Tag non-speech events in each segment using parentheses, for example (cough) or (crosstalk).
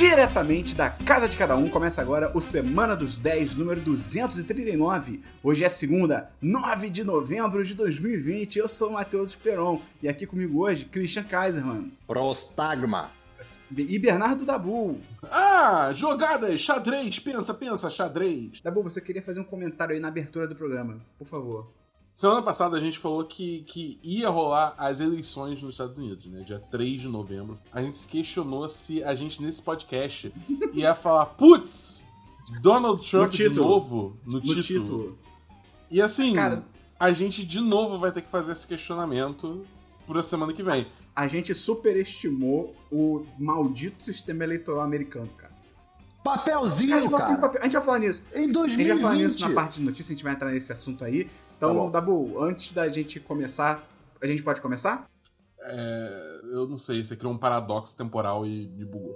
diretamente da casa de cada um. Começa agora o Semana dos 10, número 239. Hoje é segunda, 9 de novembro de 2020. Eu sou o Matheus Esperon e aqui comigo hoje, Christian Kaiserman. Prostagma. E Bernardo Dabu. Ah, jogadas, xadrez, pensa, pensa, xadrez. Dabu, você queria fazer um comentário aí na abertura do programa, por favor. Semana passada a gente falou que, que ia rolar as eleições nos Estados Unidos, né? Dia 3 de novembro. A gente se questionou se a gente, nesse podcast, (laughs) ia falar, putz, Donald Trump de novo no, no título. título. E assim, Cara, a gente de novo vai ter que fazer esse questionamento por semana que vem. A gente superestimou o maldito sistema eleitoral americano, cara. Papelzinho, cara. Papel. A gente vai falar nisso. Em 2020. A gente vai falar nisso na parte de notícia, a gente vai entrar nesse assunto aí. Então, tá Dabu, antes da gente começar, a gente pode começar? É, eu não sei, você criou um paradoxo temporal e me bugou.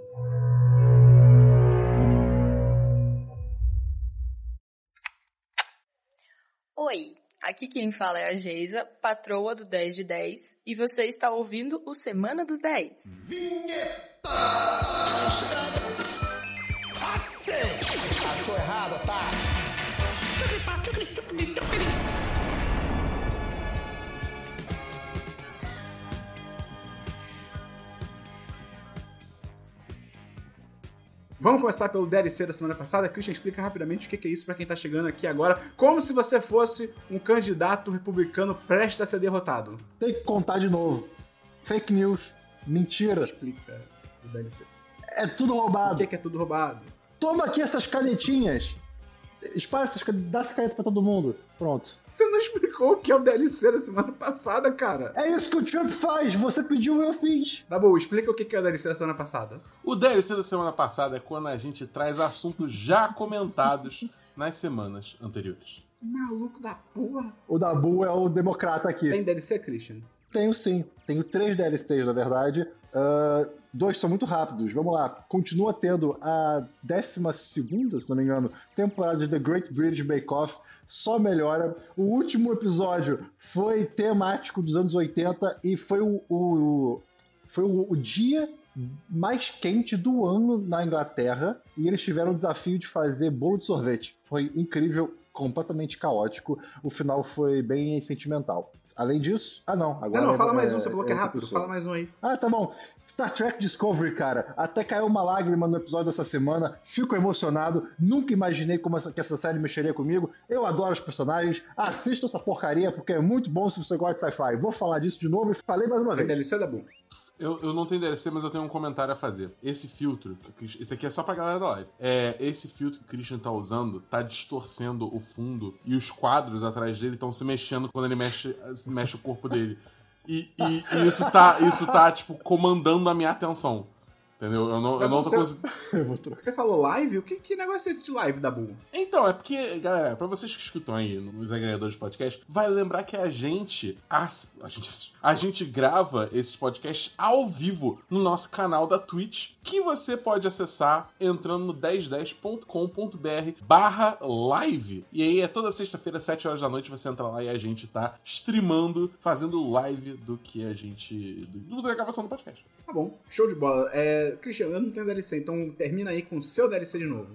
Oi, aqui quem fala é a Geisa, patroa do 10 de 10, e você está ouvindo o Semana dos 10. Vinheta! Achou errado, tá? Vamos começar pelo DLC da semana passada. Christian, explica rapidamente o que é isso para quem tá chegando aqui agora. Como se você fosse um candidato republicano prestes a ser derrotado. Tem que contar de novo. Fake news. Mentira. Explica o DLC. É tudo roubado. O que é tudo roubado? Toma aqui essas canetinhas espalha essas, dá essa caneta pra todo mundo. Pronto. Você não explicou o que é o DLC da semana passada, cara. É isso que o Trump faz. Você pediu, eu fiz. Tá bom, explica o que é o DLC da semana passada. O DLC da semana passada é quando a gente traz assuntos já comentados (laughs) nas semanas anteriores. Maluco da porra. O Dabu é o democrata aqui. Tem DLC, Christian? Tenho sim. Tenho três DLCs, na verdade. Uh, dois são muito rápidos. Vamos lá. Continua tendo a 12, se não me engano, temporada de The Great British Bake Off. Só melhora. O último episódio foi temático dos anos 80 e foi o, o foi o, o dia mais quente do ano na Inglaterra e eles tiveram o desafio de fazer bolo de sorvete. Foi incrível, completamente caótico. O final foi bem sentimental. Além disso, ah não, agora. Não, não, fala é, mais um, você falou que é, é rápido, pessoa. fala mais um aí. Ah, tá bom. Star Trek Discovery, cara, até caiu uma lágrima no episódio dessa semana, fico emocionado, nunca imaginei como essa, que essa série mexeria comigo. Eu adoro os personagens, assista essa porcaria porque é muito bom se você gosta de sci-fi. Vou falar disso de novo e falei mais uma vez. Deve ser da bom. Eu, eu não tenho DLC, mas eu tenho um comentário a fazer. Esse filtro, esse aqui é só pra galera da live. É, esse filtro que o Christian tá usando tá distorcendo o fundo e os quadros atrás dele estão se mexendo quando ele mexe, mexe o corpo dele. E, e, e, isso tá, isso tá, tipo, comandando a minha atenção. Entendeu? Eu não, eu não tô conseguindo. (laughs) Você falou live? O que, que negócio é esse de live da Boom? Então, é porque, galera, pra vocês que escutam aí nos agregadores de podcast, vai lembrar que a gente. A, a gente, a gente grava esses podcasts ao vivo no nosso canal da Twitch, que você pode acessar entrando no 1010.com.br barra live. E aí é toda sexta-feira, 7 horas da noite, você entra lá e a gente tá streamando, fazendo live do que a gente. do, da gravação do podcast. Tá bom, show de bola. É, Cristiano, eu não tenho DLC, então termina aí com o seu DLC de novo.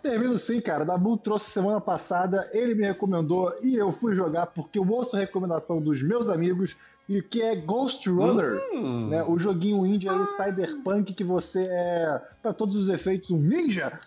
Termino sim, cara. Dabu trouxe semana passada, ele me recomendou e eu fui jogar porque eu ouço a recomendação dos meus amigos e que é Ghost Runner, hum. né? O joguinho indie aí, cyberpunk que você é, para todos os efeitos, um ninja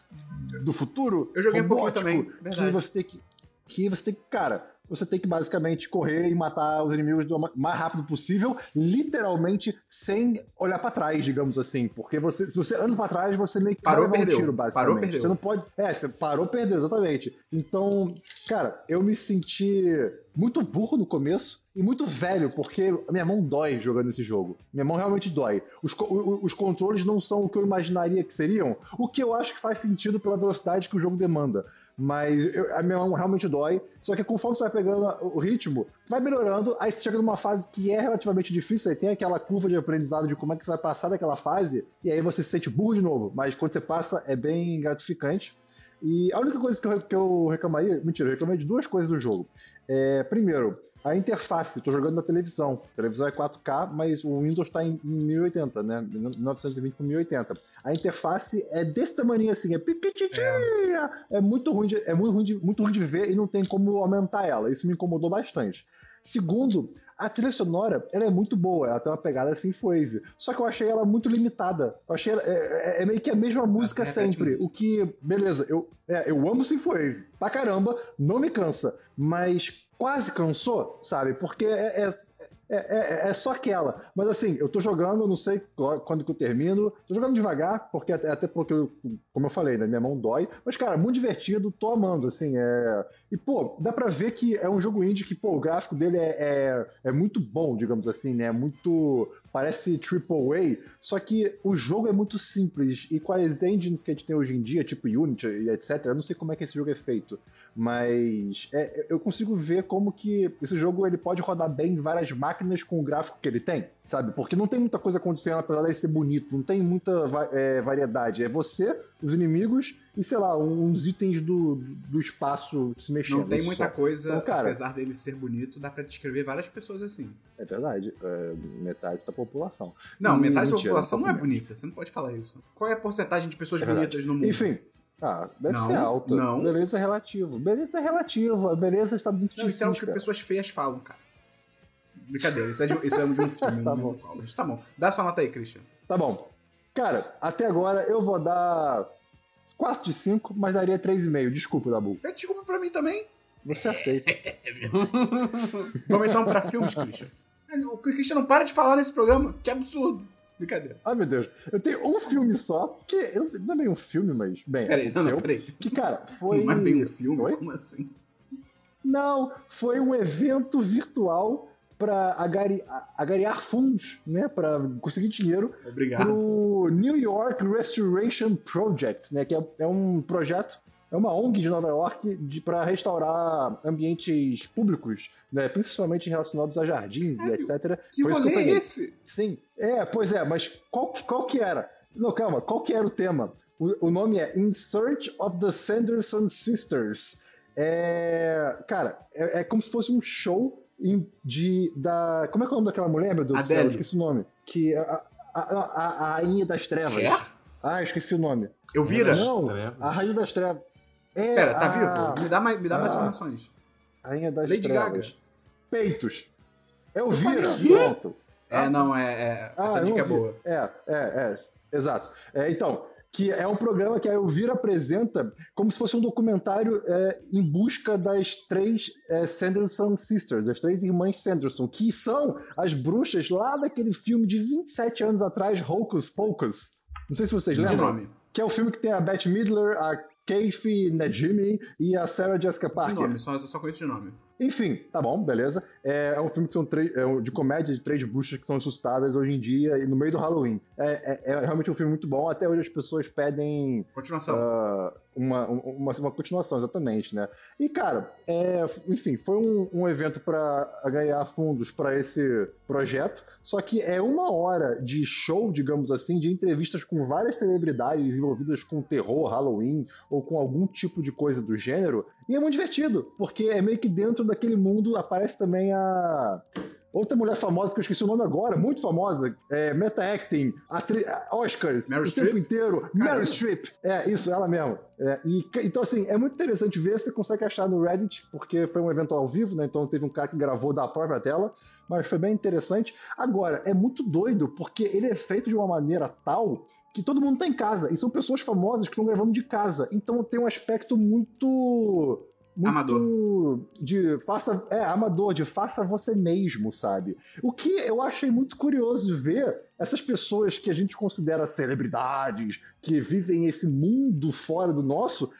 do futuro. Eu joguei robótico, um pouquinho também, verdade. que você tem que que você tem que, cara, você tem que basicamente correr e matar os inimigos do mais rápido possível, literalmente sem olhar para trás, digamos assim. Porque você, se você anda para trás, você meio que parou, vai um tiro, basicamente. Parou, perdeu. Você não pode. É, você parou, perdeu, exatamente. Então, cara, eu me senti muito burro no começo e muito velho, porque minha mão dói jogando esse jogo. Minha mão realmente dói. Os, os controles não são o que eu imaginaria que seriam, o que eu acho que faz sentido pela velocidade que o jogo demanda. Mas eu, a minha mão realmente dói. Só que conforme você vai pegando o ritmo, vai melhorando. Aí você chega numa fase que é relativamente difícil. Aí tem aquela curva de aprendizado de como é que você vai passar daquela fase. E aí você se sente burro de novo. Mas quando você passa, é bem gratificante. E a única coisa que eu, que eu reclamaria, mentira, eu reclamei de duas coisas do jogo. É, primeiro, a interface, estou jogando na televisão. A televisão é 4K, mas o Windows está em 1080, né? 920 por 1080. A interface é desse tamanho assim, é é, é muito ruim de, é muito ruim de, muito ruim de ver e não tem como aumentar ela. Isso me incomodou bastante. Segundo, a trilha sonora ela é muito boa, ela tem uma pegada assim wave. Só que eu achei ela muito limitada. Eu achei ela, é, é, é meio que a mesma música sempre. O que, beleza, eu, é, eu amo Synthwave pra caramba, não me cansa, mas quase cansou, sabe? Porque é, é, é, é, é, só aquela. Mas assim, eu tô jogando, não sei quando que eu termino. Tô jogando devagar, porque até, até porque, eu, como eu falei, né, minha mão dói. Mas, cara, muito divertido, tô amando, assim. É... E, pô, dá pra ver que é um jogo indie que, pô, o gráfico dele é, é, é muito bom, digamos assim, né? É muito. Parece AAA. Só que o jogo é muito simples. E com as engines que a gente tem hoje em dia, tipo Unity e etc., eu não sei como é que esse jogo é feito. Mas é, eu consigo ver como que esse jogo ele pode rodar bem em várias máquinas com o gráfico que ele tem, sabe? Porque não tem muita coisa acontecendo, apesar de ser bonito, não tem muita é, variedade. É você, os inimigos e, sei lá, uns itens do, do espaço se mexendo. Não tem muita só. coisa, então, cara, apesar dele ser bonito, dá pra descrever várias pessoas assim. É verdade. É, metade da população. Não, e, metade da população não é bonita. Você não pode falar isso. Qual é a porcentagem de pessoas é bonitas no mundo? Enfim, ah, deve não, ser alta. Não. Beleza é relativo. Beleza é relativa. Beleza está dentro de Isso é o que pessoas feias falam, cara. Brincadeira, isso é de, isso é de um (laughs) filme. tá, bom. Mas tá bom. Dá sua nota aí, Christian. Tá bom. Cara, até agora eu vou dar 4 de 5, mas daria 3,5. Desculpa, Dabu. É desculpa pra mim também. Você aceita. (laughs) (laughs) Vamos então pra filmes, Christian. O Christian não para de falar nesse programa. Que absurdo. Brincadeira. Ai, meu Deus. Eu tenho um filme só, que eu não, sei, não é bem um filme, mas. Bem, peraí, não, não, peraí. Que, cara, foi. Não é bem um filme? Oi? Como assim? Não, foi um evento virtual para agariar fundos, né, para conseguir dinheiro para o New York Restoration Project, né, que é, é um projeto, é uma ONG de Nova York para restaurar ambientes públicos, né, principalmente relacionados a jardins e etc. Que Foi que é esse? Sim, é, pois é, mas qual, qual que era? Não, calma, qual que era o tema? O, o nome é In Search of the Sanderson Sisters. É, cara, é, é como se fosse um show de. Da, como é que é o nome daquela mulher, meu Deus do céu? Eu esqueci o nome. Que a, a, a, a Rainha das Trevas. Cher? Ah, esqueci o nome. Eu vira? Não, a Rainha das Trevas. É, Pera, tá vivo? Me dá mais, me dá mais informações. Rainha das Lady Trevas. Gaga. Peitos. Eu vira, pronto. É, não, é. é ah, essa dica é boa. É, é, é, exato. É, então, que é um programa que a Elvira apresenta como se fosse um documentário é, em busca das três é, Sanderson Sisters, as três irmãs Sanderson, que são as bruxas lá daquele filme de 27 anos atrás, Hocus Pocus. Não sei se vocês lembram. Que é o filme que tem a Bette Midler, a Keife Najimy e a Sarah Jessica Parker. De nome, só, só conheço de nome. Enfim, tá bom, beleza. É, é um filme que são é de comédia de três bruxas que são assustadas hoje em dia e no meio do Halloween. É, é, é realmente um filme muito bom. Até hoje as pessoas pedem. Continuação. Uh, uma, uma, uma, continuação, exatamente, né? E, cara, é, enfim, foi um, um evento para ganhar fundos para esse projeto. Só que é uma hora de show, digamos assim, de entrevistas com várias celebridades envolvidas com terror, Halloween ou com algum tipo de coisa do gênero. E é muito divertido, porque é meio que dentro daquele mundo aparece também a. Outra mulher famosa que eu esqueci o nome agora, muito famosa, é Meta Acting, atri... Oscars, Mary o Streep? tempo inteiro. Mary Streep. É, isso, ela mesmo. É, e, então, assim, é muito interessante ver, você consegue achar no Reddit, porque foi um evento ao vivo, né? Então teve um cara que gravou da própria tela, mas foi bem interessante. Agora, é muito doido, porque ele é feito de uma maneira tal que todo mundo tá em casa. E são pessoas famosas que estão gravando de casa. Então tem um aspecto muito. Muito amador. de faça é amador de faça você mesmo sabe o que eu achei muito curioso ver essas pessoas que a gente considera celebridades que vivem esse mundo fora do nosso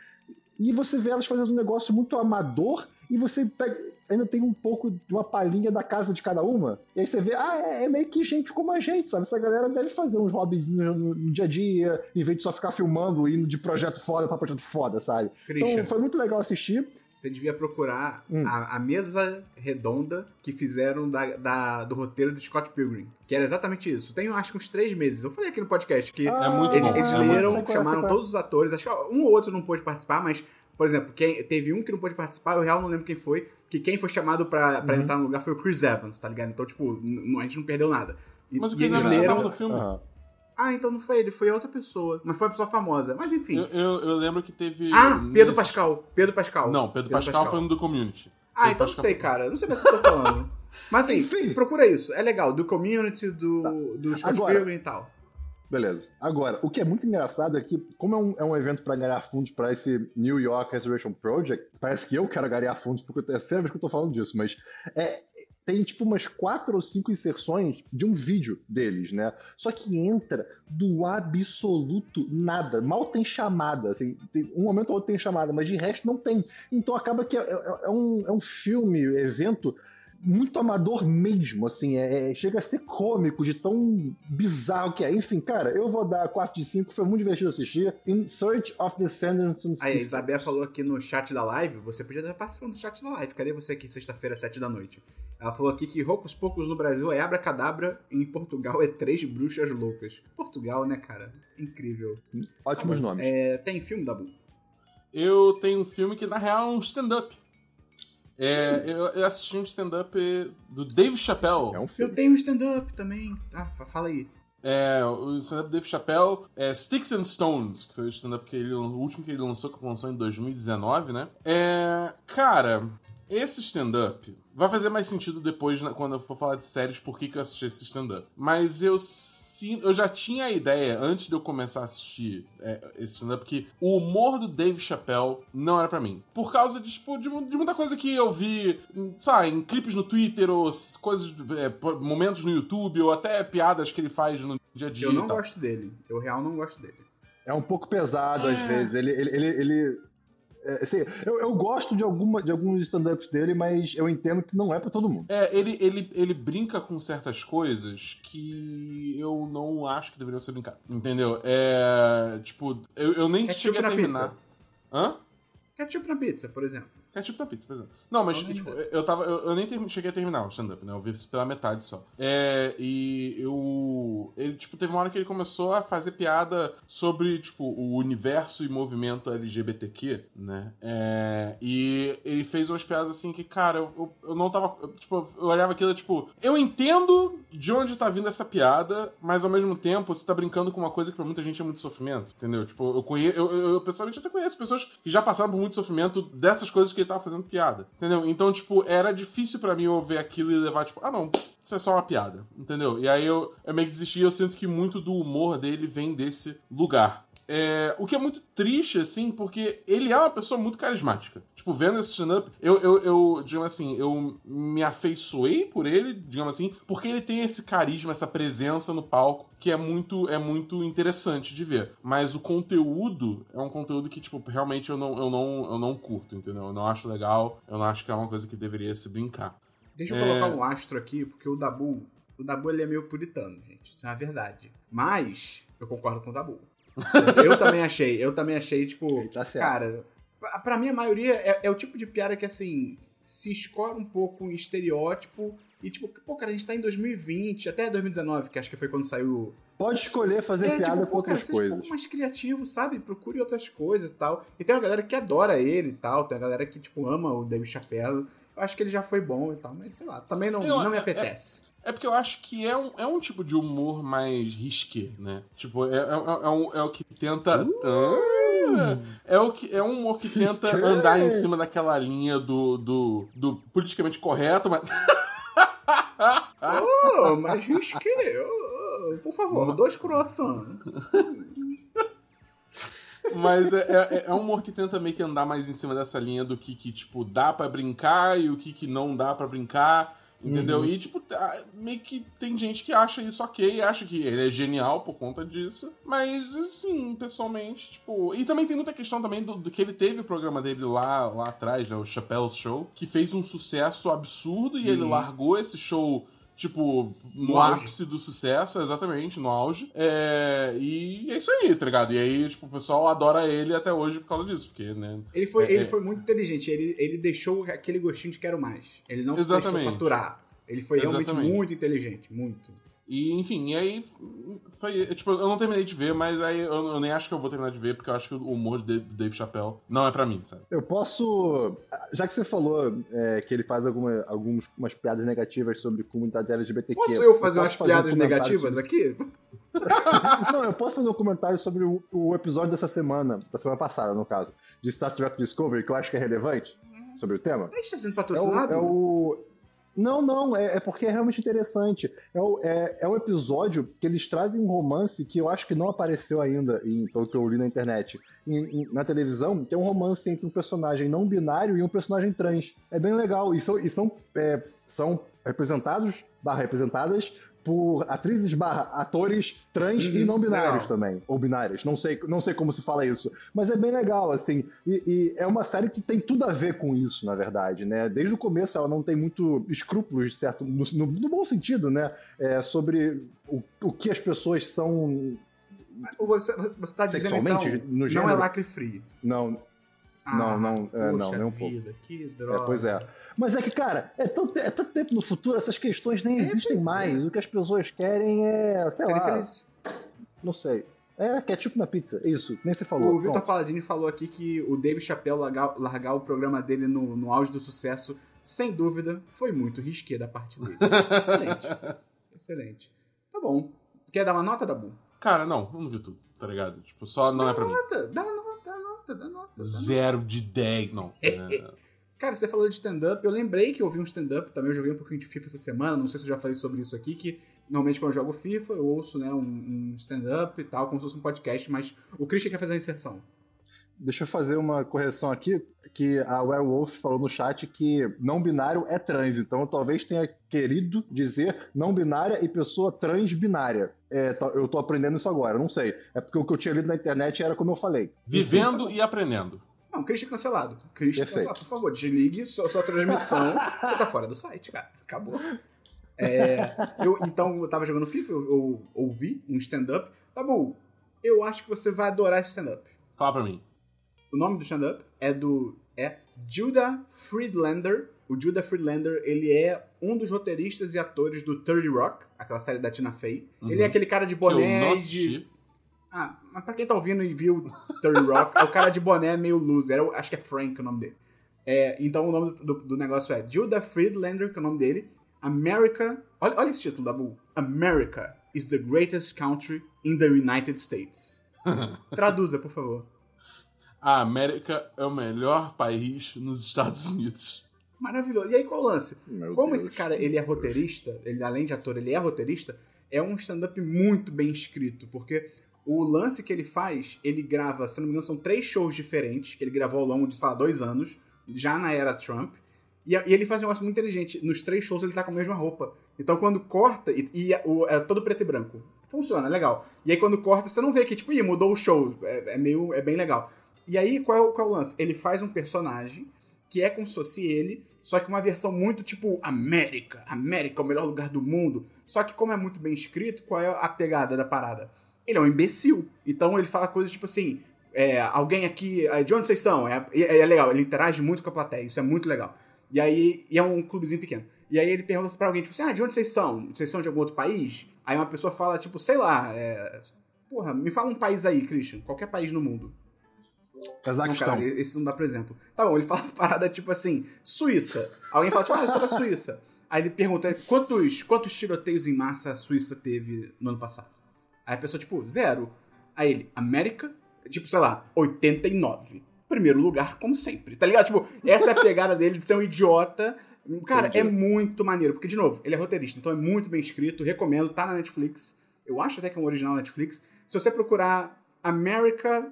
e você vê elas fazendo um negócio muito amador e você pega, ainda tem um pouco de uma palhinha da casa de cada uma. E aí você vê, ah, é, é meio que gente como a gente, sabe? Essa galera deve fazer uns hobbyzinhos no, no, dia a dia, em vez de só ficar filmando, indo de projeto foda pra projeto foda, sabe? Christian, então foi muito legal assistir. Você devia procurar hum. a, a, mesa redonda que fizeram da, da, do roteiro do Scott Pilgrim. Que era exatamente isso. Tem, acho que uns três meses. Eu falei aqui no podcast que ah, é muito eles, bom. eles leram, chamaram todos os atores. Acho que um ou outro não pôde participar, mas por exemplo, quem, teve um que não pôde participar, eu real não lembro quem foi, que quem foi chamado pra, pra uhum. entrar no lugar foi o Chris Evans, tá ligado? Então, tipo, a gente não perdeu nada. E, Mas o Chris Evans leram... no filme. Uhum. Ah, então não foi ele, foi outra pessoa. Mas foi uma pessoa famosa. Mas enfim. Eu, eu, eu lembro que teve. Ah, Pedro nesse... Pascal. Pedro Pascal. Não, Pedro, Pedro Pascal, Pascal, foi um do community. Ah, Pedro então Pascal não sei, cara. Não sei mais o que eu tô falando. Mas (laughs) assim, enfim, procura isso. É legal. Do community, do, tá. do Scott Pilgrim e tal. Beleza. Agora, o que é muito engraçado é que, como é um, é um evento para ganhar fundos para esse New York Restoration Project, parece que eu quero ganhar fundos, porque é a terceira vez que eu tô falando disso, mas é, tem tipo umas quatro ou cinco inserções de um vídeo deles, né? Só que entra do absoluto nada. Mal tem chamada. Assim, tem, um momento ou outro tem chamada, mas de resto não tem. Então acaba que é, é, é um, é um filme, evento muito amador mesmo, assim, é, é, chega a ser cômico de tão bizarro que é. Enfim, cara, eu vou dar 4 de 5, foi muito divertido assistir. In Search of the Sanderson Sisters. A Isabel falou aqui no chat da live, você podia estar participando do chat da live, cadê você aqui sexta-feira, 7 da noite? Ela falou aqui que Rocos Poucos no Brasil é Abracadabra e em Portugal é Três Bruxas Loucas. Portugal, né, cara? Incrível. Ótimos tá nomes. É, tem filme, Dabu? Eu tenho um filme que, na real, é um stand-up. É, eu, eu, assisti um stand-up do Dave Chappelle. É um filme. Eu tenho um stand-up também. Ah, fala aí. É, o stand-up Dave Chappelle é Sticks and Stones, que foi o stand-up que ele, o último que ele lançou, que lançou em 2019, né? É, cara, esse stand-up vai fazer mais sentido depois, quando eu for falar de séries, por que, que eu assisti esse stand-up. Mas eu eu já tinha a ideia, antes de eu começar a assistir é, esse stand-up, que o humor do Dave Chappelle não era para mim. Por causa de, tipo, de, de, muita coisa que eu vi, sabe, em clipes no Twitter, ou coisas, é, momentos no YouTube, ou até piadas que ele faz no dia a dia. Eu não gosto dele. Eu real não gosto dele. É um pouco pesado é. às vezes. Ele, ele, ele, ele é, assim, eu, eu, gosto de, alguma, de alguns stand-ups dele, mas eu entendo que não é para todo mundo. É, ele, ele, ele brinca com certas coisas que eu não acho que deveriam ser brincadas. Entendeu? É. Tipo, eu, eu nem Ketchup cheguei a terminar. Pizza. Hã? Ketchup na pizza, por exemplo. Ketchup na pizza, por exemplo. Não, mas, não tipo, eu tava. Eu, eu nem cheguei a terminar o stand-up, né? Eu vi pela metade só. É, e eu. Ele, tipo, teve uma hora que ele começou a fazer piada sobre, tipo, o universo e movimento LGBTQ, né? É, e ele fez umas piadas assim que, cara, eu, eu, eu não tava. Eu, tipo, eu olhava aquilo, tipo, eu entendo de onde tá vindo essa piada, mas ao mesmo tempo você tá brincando com uma coisa que pra muita gente é muito sofrimento, entendeu? Tipo, eu conheço. Eu, eu, eu pessoalmente até conheço pessoas que já passaram por muito sofrimento dessas coisas que ele tava fazendo piada. Entendeu? Então, tipo, era difícil para mim eu ver aquilo e levar, tipo, ah não, isso é só uma piada. Entendeu? E aí eu, eu meio que desisti eu sinto que muito do humor dele vem desse lugar. É, o que é muito triste, assim, porque ele é uma pessoa muito carismática. Tipo, vendo esse stand-up, eu, eu, eu, digamos assim, eu me afeiçoei por ele, digamos assim, porque ele tem esse carisma, essa presença no palco que é muito, é muito interessante de ver. Mas o conteúdo é um conteúdo que, tipo, realmente eu não, eu não, eu não curto, entendeu? Eu não acho legal, eu não acho que é uma coisa que deveria se brincar. Deixa eu é... colocar um astro aqui, porque o Dabu, o Dabu ele é meio puritano, gente. Isso é a verdade. Mas eu concordo com o Dabu. Eu também achei, eu também achei, tipo, tá cara, pra mim a maioria é, é, o tipo de piada que, assim, se escora um pouco em estereótipo e, tipo, pô, cara, a gente tá em 2020, até 2019, que acho que foi quando saiu... Pode escolher fazer é, piada tipo, com outras cara, coisas. Seja um pouco mais criativo, sabe? Procure outras coisas e tal. E tem uma galera que adora ele e tal, tem uma galera que, tipo, ama o David Chappelle. Eu acho que ele já foi bom e tal, mas sei lá, também não, eu, não me é, é apetece. É porque eu acho que é um, é um tipo de humor mais risque, né? Tipo, é, é, é, um, é o que tenta. Uh, é, o que, é um humor que tenta andar em cima daquela linha do, do, do politicamente correto, mas. (laughs) oh, mas risque. Oh, por favor, dois croissants. Mas é, é, é, um humor que tenta meio que andar mais em cima dessa linha do que, que tipo, dá para brincar e o que, que não dá para brincar. Entendeu? Uhum. E, tipo, tá, meio que tem gente que acha isso ok, acha que ele é genial por conta disso. Mas, assim, pessoalmente, tipo. E também tem muita questão também do, do que ele teve o programa dele lá, lá atrás, né? O Chappelle's Show, que fez um sucesso absurdo e uhum. ele largou esse show tipo, no, no ápice do sucesso, exatamente, no auge. É, e é isso aí, tá ligado? E aí, tipo, o pessoal adora ele até hoje por causa disso, porque, né? Ele foi, é, ele é... foi muito inteligente, ele, ele deixou aquele gostinho de quero mais. Ele não exatamente. se deixou saturar. Ele foi exatamente. realmente muito inteligente, muito. E, enfim, e aí. Foi, tipo, eu não terminei de ver, mas aí eu, eu, nem acho que eu vou terminar de ver, porque eu acho que o humor de Dave Chappelle não é para mim, sabe? Eu posso. Já que você falou é, que ele faz alguma, algumas piadas negativas sobre comunidade LGBTQ. Posso eu fazer eu umas fazer piadas um negativas aqui? (laughs) não, eu posso fazer um comentário sobre o, o, episódio dessa semana, da semana passada, no caso, de Star Trek Discovery, que eu acho que é relevante sobre o tema. A gente tá sendo patrocinado? É o, é o não, não, é, é, porque é realmente interessante. É, é, é um episódio que eles trazem um romance que eu acho que não apareceu ainda, em, pelo que eu li na internet. Em, em, na televisão, tem um romance entre um personagem não binário e um personagem trans. É bem legal. E são, e são, é, são representados, barra representadas, por atrizes barra atores trans uhum, e não binários legal. também. Ou binários, não sei, não sei como se fala isso. Mas é bem legal, assim. E, e, é uma série que tem tudo a ver com isso, na verdade, né? Desde o começo ela não tem muito escrúpulos, certo? No, no, no bom sentido, né? É, sobre o, o que as pessoas são. Você, você tá dizendo então, no não é lacre free. Não, não, não, é, não, nem um vida, pouco. Que droga. É, pois é. Mas é que, cara, é tanto, é tanto tempo no futuro, essas questões nem é, existem mais. É. O que as pessoas querem é, sei Serem lá. Feliz. Não sei. É ketchup na pizza, isso, nem você falou. O Vitor Paladini falou aqui que o Dave Chappelle largar, largar o programa dele no, no auge do sucesso, sem dúvida, foi muito risqué da parte dele. (laughs) Excelente. Excelente. Tá bom. Quer dar uma nota, Dabu? Cara, não, não vi tudo, tá ligado? Tipo, só não dá é pra nota, mim. Dá nota, dá nota, dá nota. Zero de 10, não. É. (laughs) Cara, você falou de stand-up, eu lembrei que eu vi um stand-up, também eu joguei um pouquinho de FIFA essa semana, não sei se eu já falei sobre isso aqui, que normalmente quando eu jogo FIFA eu ouço né, um, um stand-up e tal, como se fosse um podcast, mas o Christian quer fazer a inserção. Deixa eu fazer uma correção aqui, que a Werewolf falou no chat que não binário é trans, então eu talvez tenha querido dizer não binária e pessoa transbinária. É, eu tô aprendendo isso agora, não sei. É porque o que eu tinha lido na internet era como eu falei. Vivendo e aprendendo. Não, Christian cancelado. Christian Perfeito. cancelado. Por favor, desligue sua, sua transmissão. (laughs) Você tá fora do site, cara. Acabou. É, eu, então, eu tava jogando FIFA, eu, eu ouvi um stand-up. Tá bom, eu acho que você vai adorar esse stand-up. Fala pra mim. O nome do stand-up é do. É Judah Friedlander. O Judah Friedlander, ele é um dos roteiristas e atores do 30 Rock, aquela série da Tina Fey. Uhum. Ele é aquele cara de boné de. Ah, mas pra quem tá ouvindo e viu 30 Rock, é o cara de boné meio loser. Acho que é Frank o nome dele. É, então o nome do, do, negócio é Judah Friedlander, que é o nome dele. America. Olha, olha esse título da Bull. America is the greatest country in the United States. (laughs) Traduza, por favor. A América é o melhor país nos Estados Unidos. Maravilhoso. E aí qual o lance? Meu Como Deus, esse cara ele é roteirista, ele além de ator, ele é roteirista, é um stand-up muito bem escrito, porque o lance que ele faz, ele grava, se não me engano, são três shows diferentes que ele gravou ao longo de, sei lá, dois anos, já na era Trump. E, e ele faz um negócio muito inteligente. Nos três shows ele tá com a mesma roupa. Então quando corta, e, e o, é todo preto e branco. Funciona, legal. E aí quando corta, você não vê que, tipo, ih, mudou o show. É, é meio. é bem legal. E aí, qual é, qual é o lance? Ele faz um personagem que é como se fosse ele, só que uma versão muito tipo América. América é o melhor lugar do mundo. Só que, como é muito bem escrito, qual é a pegada da parada? ele é um imbecil. Então ele fala coisas tipo assim: é, alguém aqui. É, de onde vocês são? É, é, é, legal, ele interage muito com a plateia, isso é muito legal. E aí, e é um clubezinho pequeno. E aí ele pergunta pra alguém, tipo assim, ah, de onde vocês são? Vocês são de algum outro país? Aí uma pessoa fala, tipo, sei lá, é... porra, me fala um país aí, Christian, qualquer país no mundo. Cazaquistão. Não, cara, esse não dá pra exemplo. Tá bom, ele fala uma parada tipo assim, Suíça. Alguém fala, tipo, ah, eu sou da Suíça. Aí ele pergunta, quantos, quantos tiroteios em massa a Suíça teve no ano passado? Aí a pessoa, tipo, zero. Aí ele, América, tipo, sei lá, 89. Primeiro lugar, como sempre, tá ligado? Tipo, essa é a pegada dele de ser um idiota. Cara, Entendi. é muito maneiro, porque, de novo, ele é roteirista, então é muito bem escrito, recomendo, tá na Netflix. Eu acho até que é um original Netflix. Se você procurar America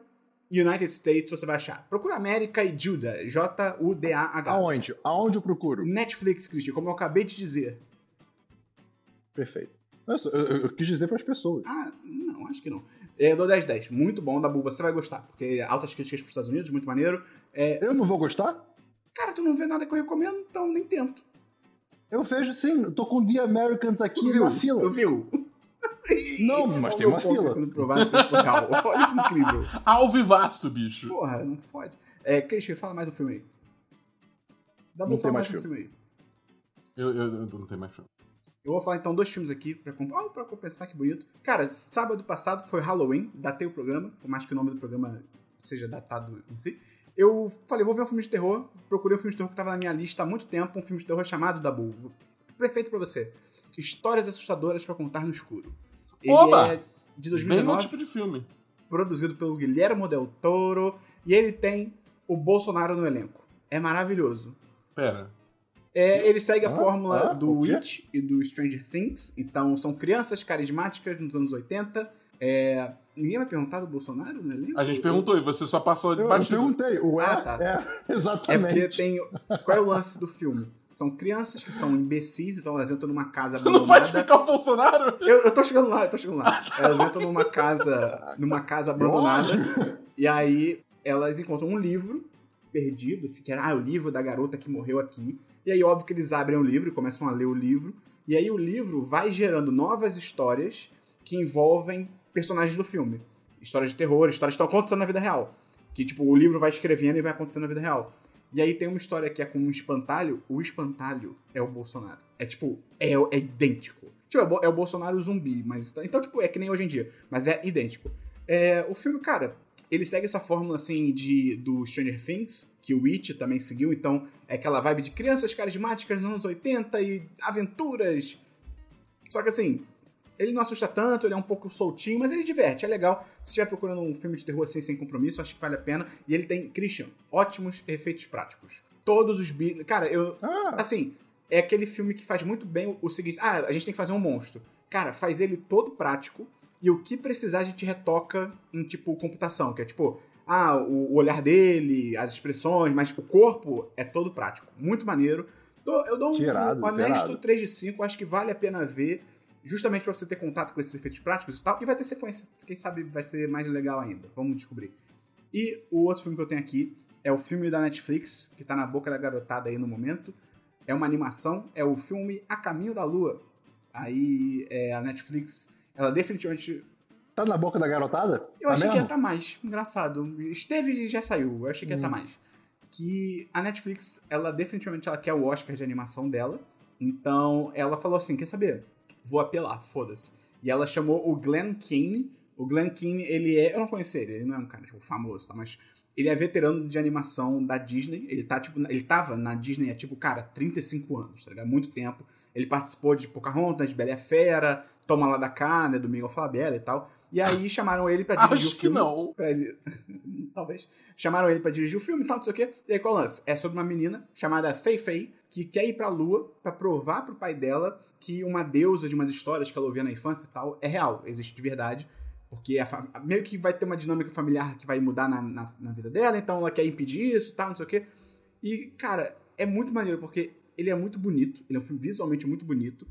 United States você vai achar. Procura América e Judah, J-U-D-A-H. Aonde? Aonde eu procuro? Netflix, Christian, como eu acabei de dizer. Perfeito. Eu, eu, eu quis dizer para as pessoas. Ah, não, acho que não. É, eu dou 10 10. Muito bom, Dabu, você vai gostar. Porque altas críticas para os Estados Unidos, muito maneiro. É... Eu não vou gostar? Cara, tu não vê nada que eu recomendo, então nem tento. Eu vejo sim, tô com The Americans aqui tu viu, na fila. Tu viu? Não, mas tem uma fila. Sendo provado real. (laughs) Olha que incrível. Ao vivaço, bicho. Porra, não fode. É, Christian, fala mais do filme aí. Dá pra falar mais mais do filme aí. Eu, eu, eu não tenho mais filme. Eu vou falar então dois filmes aqui pra, comp- ah, pra compensar, que bonito. Cara, sábado passado foi Halloween, datei o programa, por mais que o nome do programa seja datado em si. Eu falei, vou ver um filme de terror. Procurei um filme de terror que tava na minha lista há muito tempo, um filme de terror chamado Dabu. Perfeito pra você. Histórias assustadoras pra contar no escuro. Ele Oba! é de Bem 2019 meu tipo de filme. produzido pelo Guilherme Del Toro, e ele tem o Bolsonaro no elenco. É maravilhoso. Pera. É, ele segue a Ah, fórmula ah, do? It e do Stranger Things. Então, são crianças carismáticas nos anos 80. É, ninguém vai perguntar do Bolsonaro no elenco? A gente perguntou e você só passou de Eu, eu perguntei, o é, Ah, tá. é, (laughs) É porque exatamente. tem. Qual é o lance do filme? São crianças que são imbecis, então elas entram numa casa Você não vai abandonada. explicar o Bolsonaro? Eu, eu tô chegando lá, eu tô chegando lá. (laughs) Elas entram numa casa, numa casa abandonada. E aí elas encontram um livro perdido, assim, que era ah, o livro da garota que morreu aqui. E aí, óbvio que eles abrem o livro e começam a ler o livro. E aí o livro vai gerando novas histórias que envolvem personagens do filme. Histórias de terror, histórias que estão acontecendo na vida real. Que, tipo, o livro vai escrevendo e vai acontecendo na vida real. E aí tem uma história que é com um espantalho. O espantalho é o Bolsonaro. É, tipo, é, é idêntico. Tipo, é o é Bolsonaro zumbi, mas... Então, tipo, é que nem hoje em dia. Mas é idêntico. É, o filme, cara, ele segue essa fórmula, assim, de, do Stranger Things, que o It também seguiu. Então, é aquela vibe de crianças carismáticas nos anos 80 e aventuras. Só que, assim, ele não assusta tanto, ele é um pouco soltinho, mas ele diverte, é legal. Se estiver procurando um filme de terror assim, sem compromisso, acho que vale a pena. E ele tem, Christian, ótimos efeitos práticos. Todos os bichos. Cara, eu. Ah, Assim, é aquele filme que faz muito bem o, seguinte: ah, a gente tem que fazer um monstro. Cara, faz ele todo prático e o que precisar a gente retoca em, tipo, computação, que é tipo. Ah, o, o olhar dele, as expressões, mas o corpo é todo prático. Muito maneiro. Eu dou um, Que irado, um honesto irado. 3 de 5, acho que vale a pena ver, justamente pra você ter contato com esses efeitos práticos e tal, e vai ter sequência. Quem sabe vai ser mais legal ainda. Vamos descobrir. E o outro filme que eu tenho aqui é o filme da Netflix, que tá na boca da garotada aí no momento. É uma animação, é o filme A Caminho da Lua. Aí é, a Netflix, ela definitivamente. tá na boca da garotada? Eu Tá achei que ia mesmo? estar mais. Engraçado. Esteve e já saiu. Eu achei que ia Hum. estar mais. Que a Netflix, ela definitivamente ela quer o Oscar de animação dela. Então ela falou assim: quer saber? Vou apelar, foda-se. E ela chamou o Glenn Keane. O Glenn Keane, ele é. Eu não conheço ele, ele não é um cara tipo, famoso, tá? Mas ele é veterano de animação da Disney. Ele tá, tipo, ele tava na Disney há, tipo, cara, 35 anos, tá ligado? Muito tempo. Ele participou de Pocahontas, de Bela e a Fera, Toma Lá da Cá, né, do Miguel Falabella e tal. E aí chamaram ele pra (laughs) dirigir Acho o que filme. não. Pra ele... (laughs) Talvez. Chamaram ele pra dirigir o filme e tal, não sei o quê. E aí qual é o lance? É sobre uma menina chamada Fei Fei, que quer ir pra lua pra provar pro pai dela que uma deusa de umas histórias que ela ouvia na infância e tal é real, existe de verdade. Porque a fam- meio que vai ter uma dinâmica familiar que vai mudar na, na, na vida dela, então ela quer impedir isso e tal, não sei o quê. E, cara, é muito maneiro, porque ele é muito bonito, ele é um filme visualmente muito bonito.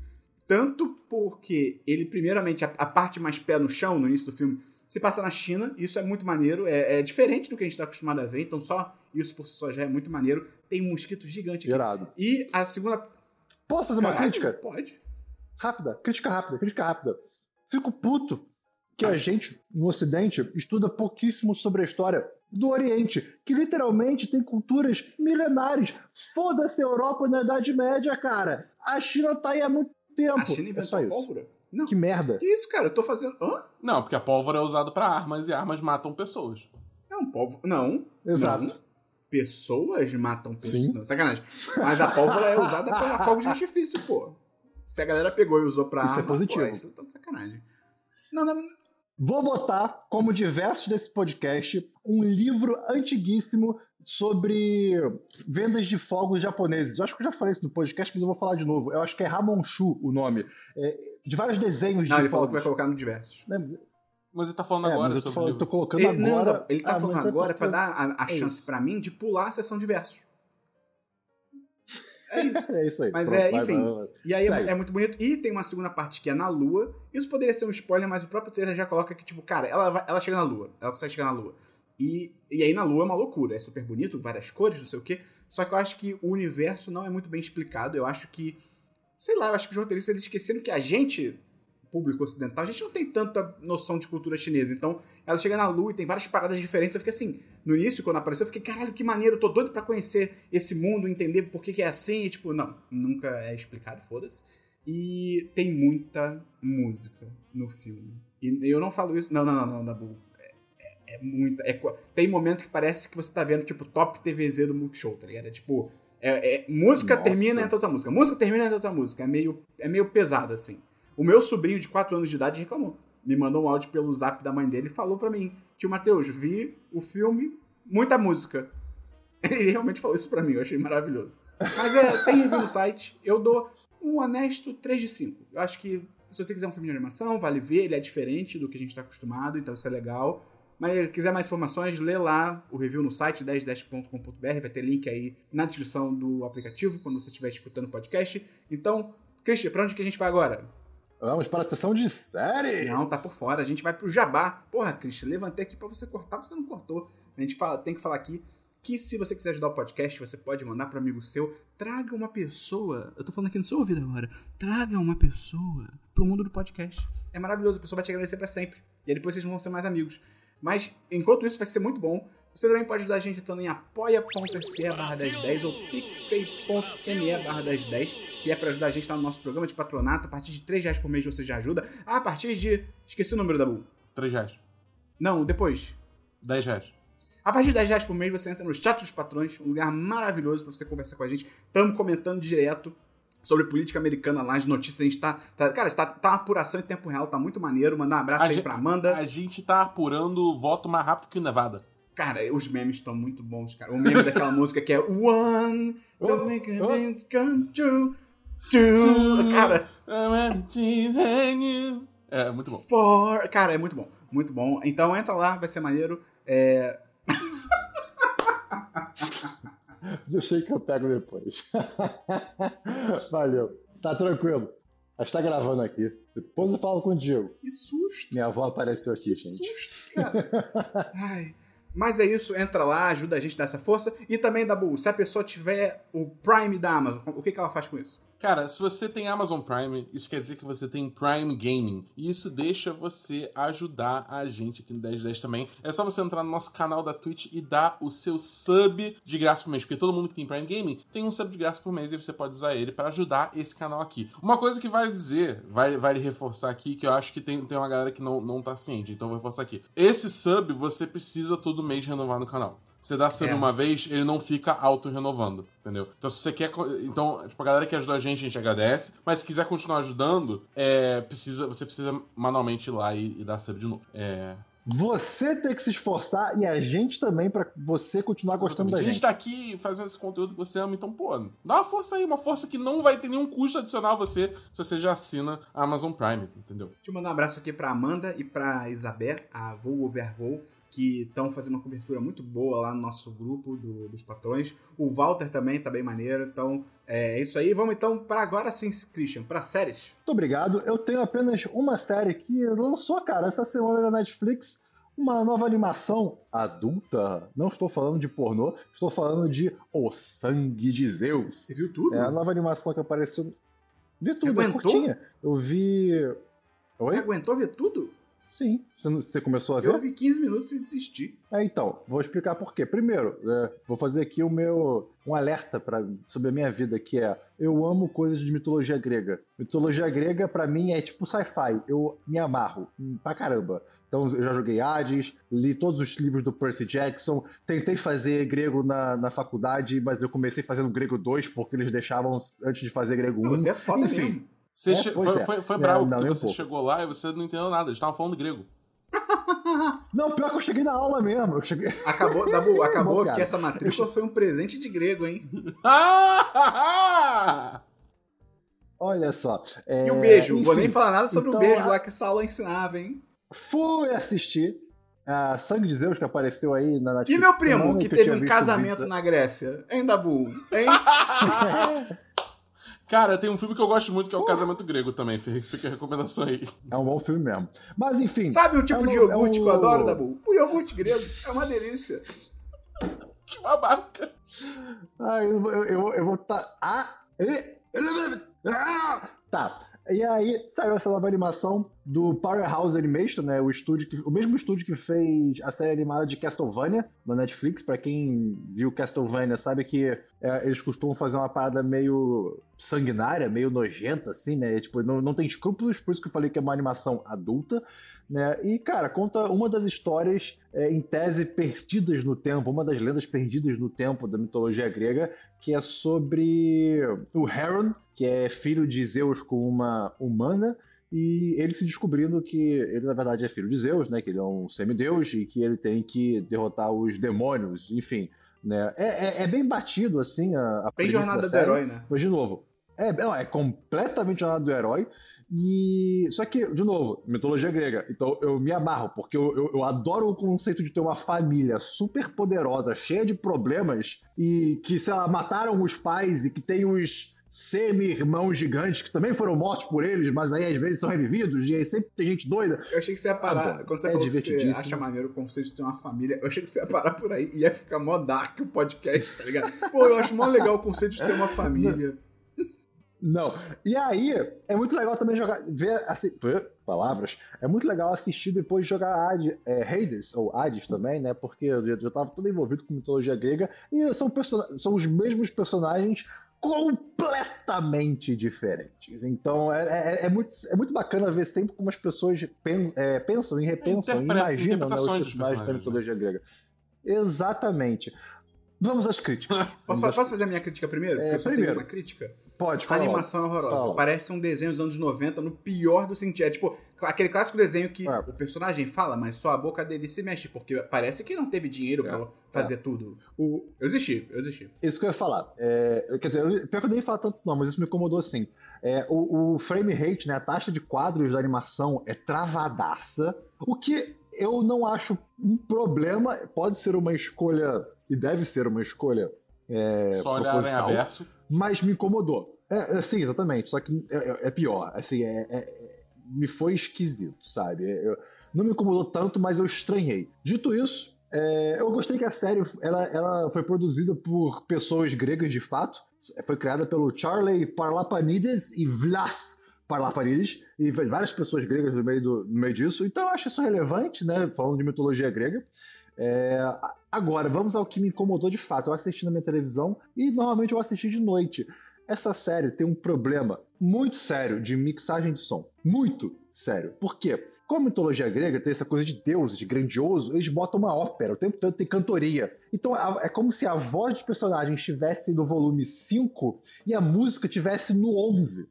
Tanto porque ele, primeiramente, a, a parte mais pé no chão, no início do filme, se passa na China, isso é muito maneiro, é, é diferente do que a gente tá acostumado a ver, então só isso por si só já é muito maneiro. Tem um mosquito gigante aqui. Irado. E a segunda. Posso fazer uma Caralho, crítica? Pode. Rápida, crítica rápida, crítica rápida. Fico puto que a gente, no Ocidente, estuda pouquíssimo sobre a história do Oriente, que literalmente tem culturas milenares. Foda-se a Europa na Idade Média, cara. A China tá aí há muito tempo. A China é inventou a isso. pólvora? Não. Que merda. Que isso, cara? Eu tô fazendo. Hã? Não, porque a pólvora é usada pra armas e armas matam pessoas. Não, pólvora. Não. Exato. Não. Pessoas matam pessoas. Não, sacanagem. Mas a pólvora é usada pra (laughs) fogo de artifício, pô. Se a galera pegou e usou pra Isso é arma, positivo. Pô, isso tá de sacanagem. Não, não. Vou botar, como diversos desse podcast, um livro antiguíssimo sobre vendas de fogos japoneses. Eu acho que eu já falei isso no podcast, mas eu vou falar de novo. Eu acho que é Ramonshu o nome. É, de vários desenhos Não, de ele falou que vai fogos. colocar no diversos. Né, mas- ele tá falando é, agora mas eu tô, falando, eu tô colocando ele, agora. Não, ele tá ah, falando agora é pra dar a, a é chance para mim de pular a sessão de versos. É isso. é isso aí. Mas Pronto, é, enfim. Vai, vai, vai. E aí é, é, muito bonito. E tem uma segunda parte que é na Lua. Isso poderia ser um spoiler, mas o próprio trailer já coloca que, tipo, cara, ela, vai, ela chega na Lua. Ela consegue chegar na Lua. E, e aí na Lua é uma loucura. É super bonito, várias cores, não sei o quê. Só que eu acho que o universo não é muito bem explicado. Eu acho que. Sei lá, eu acho que os roteiristas eles esqueceram que a gente, público ocidental, a gente não tem tanta noção de cultura chinesa. Então, ela chega na Lua e tem várias paradas diferentes. Eu fiquei assim, no início, quando apareceu, eu fiquei, caralho, que maneiro, eu tô doido pra conhecer esse mundo, entender por que, que é assim. E, tipo, não, nunca é explicado, foda-se. E tem muita música no filme. E eu não falo isso. Não, não, não, não, Nabu. É, é, é muita. É, tem momento que parece que você tá vendo, tipo, top TVZ do Multishow, tá ligado? É tipo. É, é, música Nossa. termina entra outra música. Música termina entra outra música. É meio, é meio pesado, assim. O meu sobrinho de 4 anos de idade reclamou. Me mandou um áudio pelo zap da mãe dele e falou para mim: Tio Matheus, vi o filme, muita música. (laughs) Ele realmente falou isso pra mim, eu achei maravilhoso. Mas é, tem review no site. Eu dou um honesto 3 de 5. Eu acho que se você quiser um filme de animação, vale ver, ele é diferente do que a gente está acostumado, então isso é legal. Mas se quiser mais informações, lê lá o review no site 1010.com.br, vai ter link aí na descrição do aplicativo quando você estiver escutando o podcast. Então, Christian, pra onde que a gente vai agora? Vamos para a sessão de séries. Não, tá por fora. A gente vai pro Jabá. Porra, Christian, levantei aqui para você cortar, você não cortou. A gente fala, tem que falar aqui que se você quiser ajudar o podcast, você pode mandar para amigo seu. Traga uma pessoa. Eu tô falando aqui no seu ouvido agora. Traga uma pessoa pro mundo do podcast. É maravilhoso, a pessoa vai te agradecer para sempre. E aí depois vocês vão ser mais amigos. Mas enquanto isso vai ser muito bom. Você também pode ajudar a gente entrando em apoia.se barra 1010 ou picpay.me barra 1010, que é para ajudar a gente lá no nosso programa de patronato. A partir de 3 reais por mês você já ajuda. A partir de. Esqueci o número da Bu. 3 reais. Não, depois. 10 reais. A partir de 10 reais por mês você entra no chat dos patrões, um lugar maravilhoso para você conversar com a gente. Estamos comentando direto sobre política americana lá, as notícias, a gente tá. tá cara, tá uma apuração em tempo real, tá muito maneiro. Mandar um abraço a aí gente, pra Amanda. A gente tá apurando o voto mais rápido que o Nevada. Cara, os memes estão muito bons, cara. O meme daquela (laughs) música que é One, don't oh, make a oh. come true. Two. Cara. É, muito bom. For... Cara, é muito bom. Muito bom. Então entra lá, vai ser maneiro. É... (laughs) Deixei que eu pego depois. (laughs) Valeu. Tá tranquilo. A gente tá gravando aqui. Depois eu falo contigo. Que susto. Minha avó apareceu aqui, que gente. Que susto, cara. Ai. Mas é isso, entra lá, ajuda a gente a dar essa força. E também, Dabu, se a pessoa tiver o Prime da Amazon, o que, que ela faz com isso? Cara, se você tem Amazon Prime, isso quer dizer que você tem Prime Gaming. E isso deixa você ajudar a gente aqui no 1010 também. É só você entrar no nosso canal da Twitch e dar o seu sub de graça por mês. Porque todo mundo que tem Prime Gaming tem um sub de graça por mês e você pode usar ele para ajudar esse canal aqui. Uma coisa que vale dizer, vale, vale reforçar aqui, que eu acho que tem, tem uma galera que não, não tá ciente, então vou reforçar aqui. Esse sub você precisa todo mês renovar no canal. Você dá sub é. uma vez, ele não fica auto-renovando, entendeu? Então, se você quer. Então, tipo, a galera que ajudou a gente, a gente agradece. Mas se quiser continuar ajudando, é, precisa, você precisa manualmente ir lá e, e dar sub de novo. É. Você tem que se esforçar e a gente também para você continuar gostando Exatamente. da gente. A gente tá aqui fazendo esse conteúdo que você ama, então, pô, dá uma força aí, uma força que não vai ter nenhum custo adicional a você se você já assina a Amazon Prime, entendeu? Deixa eu mandar um abraço aqui pra Amanda e pra Isabel, a Vulgo Verwolf, que estão fazendo uma cobertura muito boa lá no nosso grupo do, dos patrões. O Walter também tá bem maneiro, então é isso aí. Vamos então para agora sim, Christian, para séries. Muito obrigado. Eu tenho apenas uma série que lançou, cara, essa semana da Netflix. Uma nova animação adulta. Não estou falando de pornô, estou falando de O Sangue de Zeus. Você viu tudo? É a nova animação que apareceu. Vi tudo, Você é curtinha. Eu vi. Oi? Você aguentou ver tudo? Sim. Você, você começou a ver? Eu vi 15 minutos e desisti. É, então, vou explicar por quê. Primeiro, é, vou fazer aqui o meu um alerta pra, sobre a minha vida, que é eu amo coisas de mitologia grega. Mitologia grega, para mim, é tipo sci-fi. Eu me amarro pra caramba. Então, eu já joguei Hades, li todos os livros do Percy Jackson, tentei fazer grego na, na faculdade, mas eu comecei fazendo grego 2 porque eles deixavam antes de fazer grego 1. Você é foda Enfim, mesmo. Você é, che... foi, é. foi, foi, bravo, porque você chegou lá e você não entendeu nada, eles estavam falando grego. (laughs) Não, pior que eu cheguei na aula mesmo. Eu cheguei... (laughs) Acabou, Dabu, acabou que essa matrícula foi um presente de grego, hein? (laughs) Olha só. É... E o beijo, Enfim, vou nem falar nada sobre então, o beijo a... lá que essa aula ensinava, hein? fui assistir a Sangue de Zeus que apareceu aí na Netflix. E meu primo, que, eu teve um casamento vídeo- na Grécia. Hein, Dabu? Hein? Cara, tem um filme que eu gosto muito que é o Casamento Grego também. Fica a recomendação aí. É um bom filme mesmo. Mas enfim. Sabe o tipo é um- de iogurte é um- que eu adoro, Dabu? O iogurte grego é uma delícia. Que babaca. Ah, eu, eu, eu, eu vou tá. Ah! e- ah, Tá. E aí saiu essa nova animação do Powerhouse Animation, né? O estúdio que, o mesmo estúdio que fez a série animada de Castlevania na Netflix. Pra quem viu Castlevania sabe que é, eles costumam fazer uma parada meio sanguinária, meio nojenta, assim, né? Tipo, não, não tem escrúpulos, por isso que eu falei que é uma animação adulta. Né? E, cara, conta uma das histórias, é, em tese, perdidas no tempo, uma das lendas perdidas no tempo da mitologia grega, que é sobre o Heron, que é filho de Zeus com uma humana, e ele se descobrindo que ele, na verdade, é filho de Zeus, né? Que ele é um semideus e que ele tem que derrotar os demônios, enfim. Né? É, é- é bem batido, assim, a, a Bem jornada da do herói, né? Mas, de novo, é, não, é completamente jornada do herói. E. Só que, de novo, mitologia grega. Então eu me amarro, porque eu, eu, eu adoro o conceito de ter uma família super poderosa, cheia de problemas, e que, sei lá, mataram os pais e que tem os semi-irmãos gigantes que também foram mortos por eles, mas aí às vezes são revividos, e aí sempre tem gente doida. Eu achei que você ia parar. Ah, quando você é falou que você acha maneiro o conceito de ter uma família, eu achei que você ia parar por aí e ia ficar mó dark o podcast, tá ligado? Pô, eu acho mó legal o conceito de ter uma (laughs) família. Não. E aí, é muito legal também jogar. Ver assim. Palavras. É muito legal assistir depois de jogar Hades, é, Hades, ou Hades também, né? Porque eu já, já tava todo envolvido com mitologia grega. E são, são os mesmos personagens completamente diferentes. Então é, é, é muito, é muito bacana ver sempre como as pessoas pen- é, pensam e repensam e Interpre- imaginam né, os personagens da né? mitologia grega. Exatamente. Vamos às críticas. (laughs) Posso, Vamos posso fazer a minha crítica primeiro? Porque É, eu só primeiro. tenho uma crítica. Pode, A fala. animação é horrorosa. Fala. Parece um desenho dos anos 90 no pior do sentido. É tipo aquele clássico desenho que É. o personagem fala, mas só a boca dele se mexe, porque parece que não teve dinheiro É. pra fazer tudo. O, Eu desisti, eu desisti. Isso que eu ia falar. É, quer dizer, eu, pior que eu nem ia falar tanto não, mas isso me incomodou assim. É, o, o frame rate, né, a taxa de quadros da animação é travadaça, o que eu não acho um problema, pode ser uma escolha, e deve ser uma escolha é, Só proposital, averso. mas me incomodou. É, é, sim, exatamente, só que é, é- é pior, assim, é- é- é- me foi esquisito, sabe? É, eu- não me incomodou tanto, mas eu estranhei. Dito isso, é, eu gostei que a série ela, ela foi produzida por pessoas gregas de fato. Foi criada pelo Charlie Parlapanides e Vlas Parlapanides, e várias pessoas gregas no meio, do, no meio disso. Então eu acho isso relevante, né? Falando de mitologia grega. É, agora, vamos ao que me incomodou de fato. Eu assisti na minha televisão e normalmente eu assisti de noite. Essa série tem um problema muito sério de mixagem de som. Muito sério. Por quê? Como a mitologia grega tem essa coisa de deuses, de grandioso, eles botam uma ópera, o tempo todo tem cantoria. Então é como se a voz dos personagens estivesse no volume 5 e a música estivesse no 11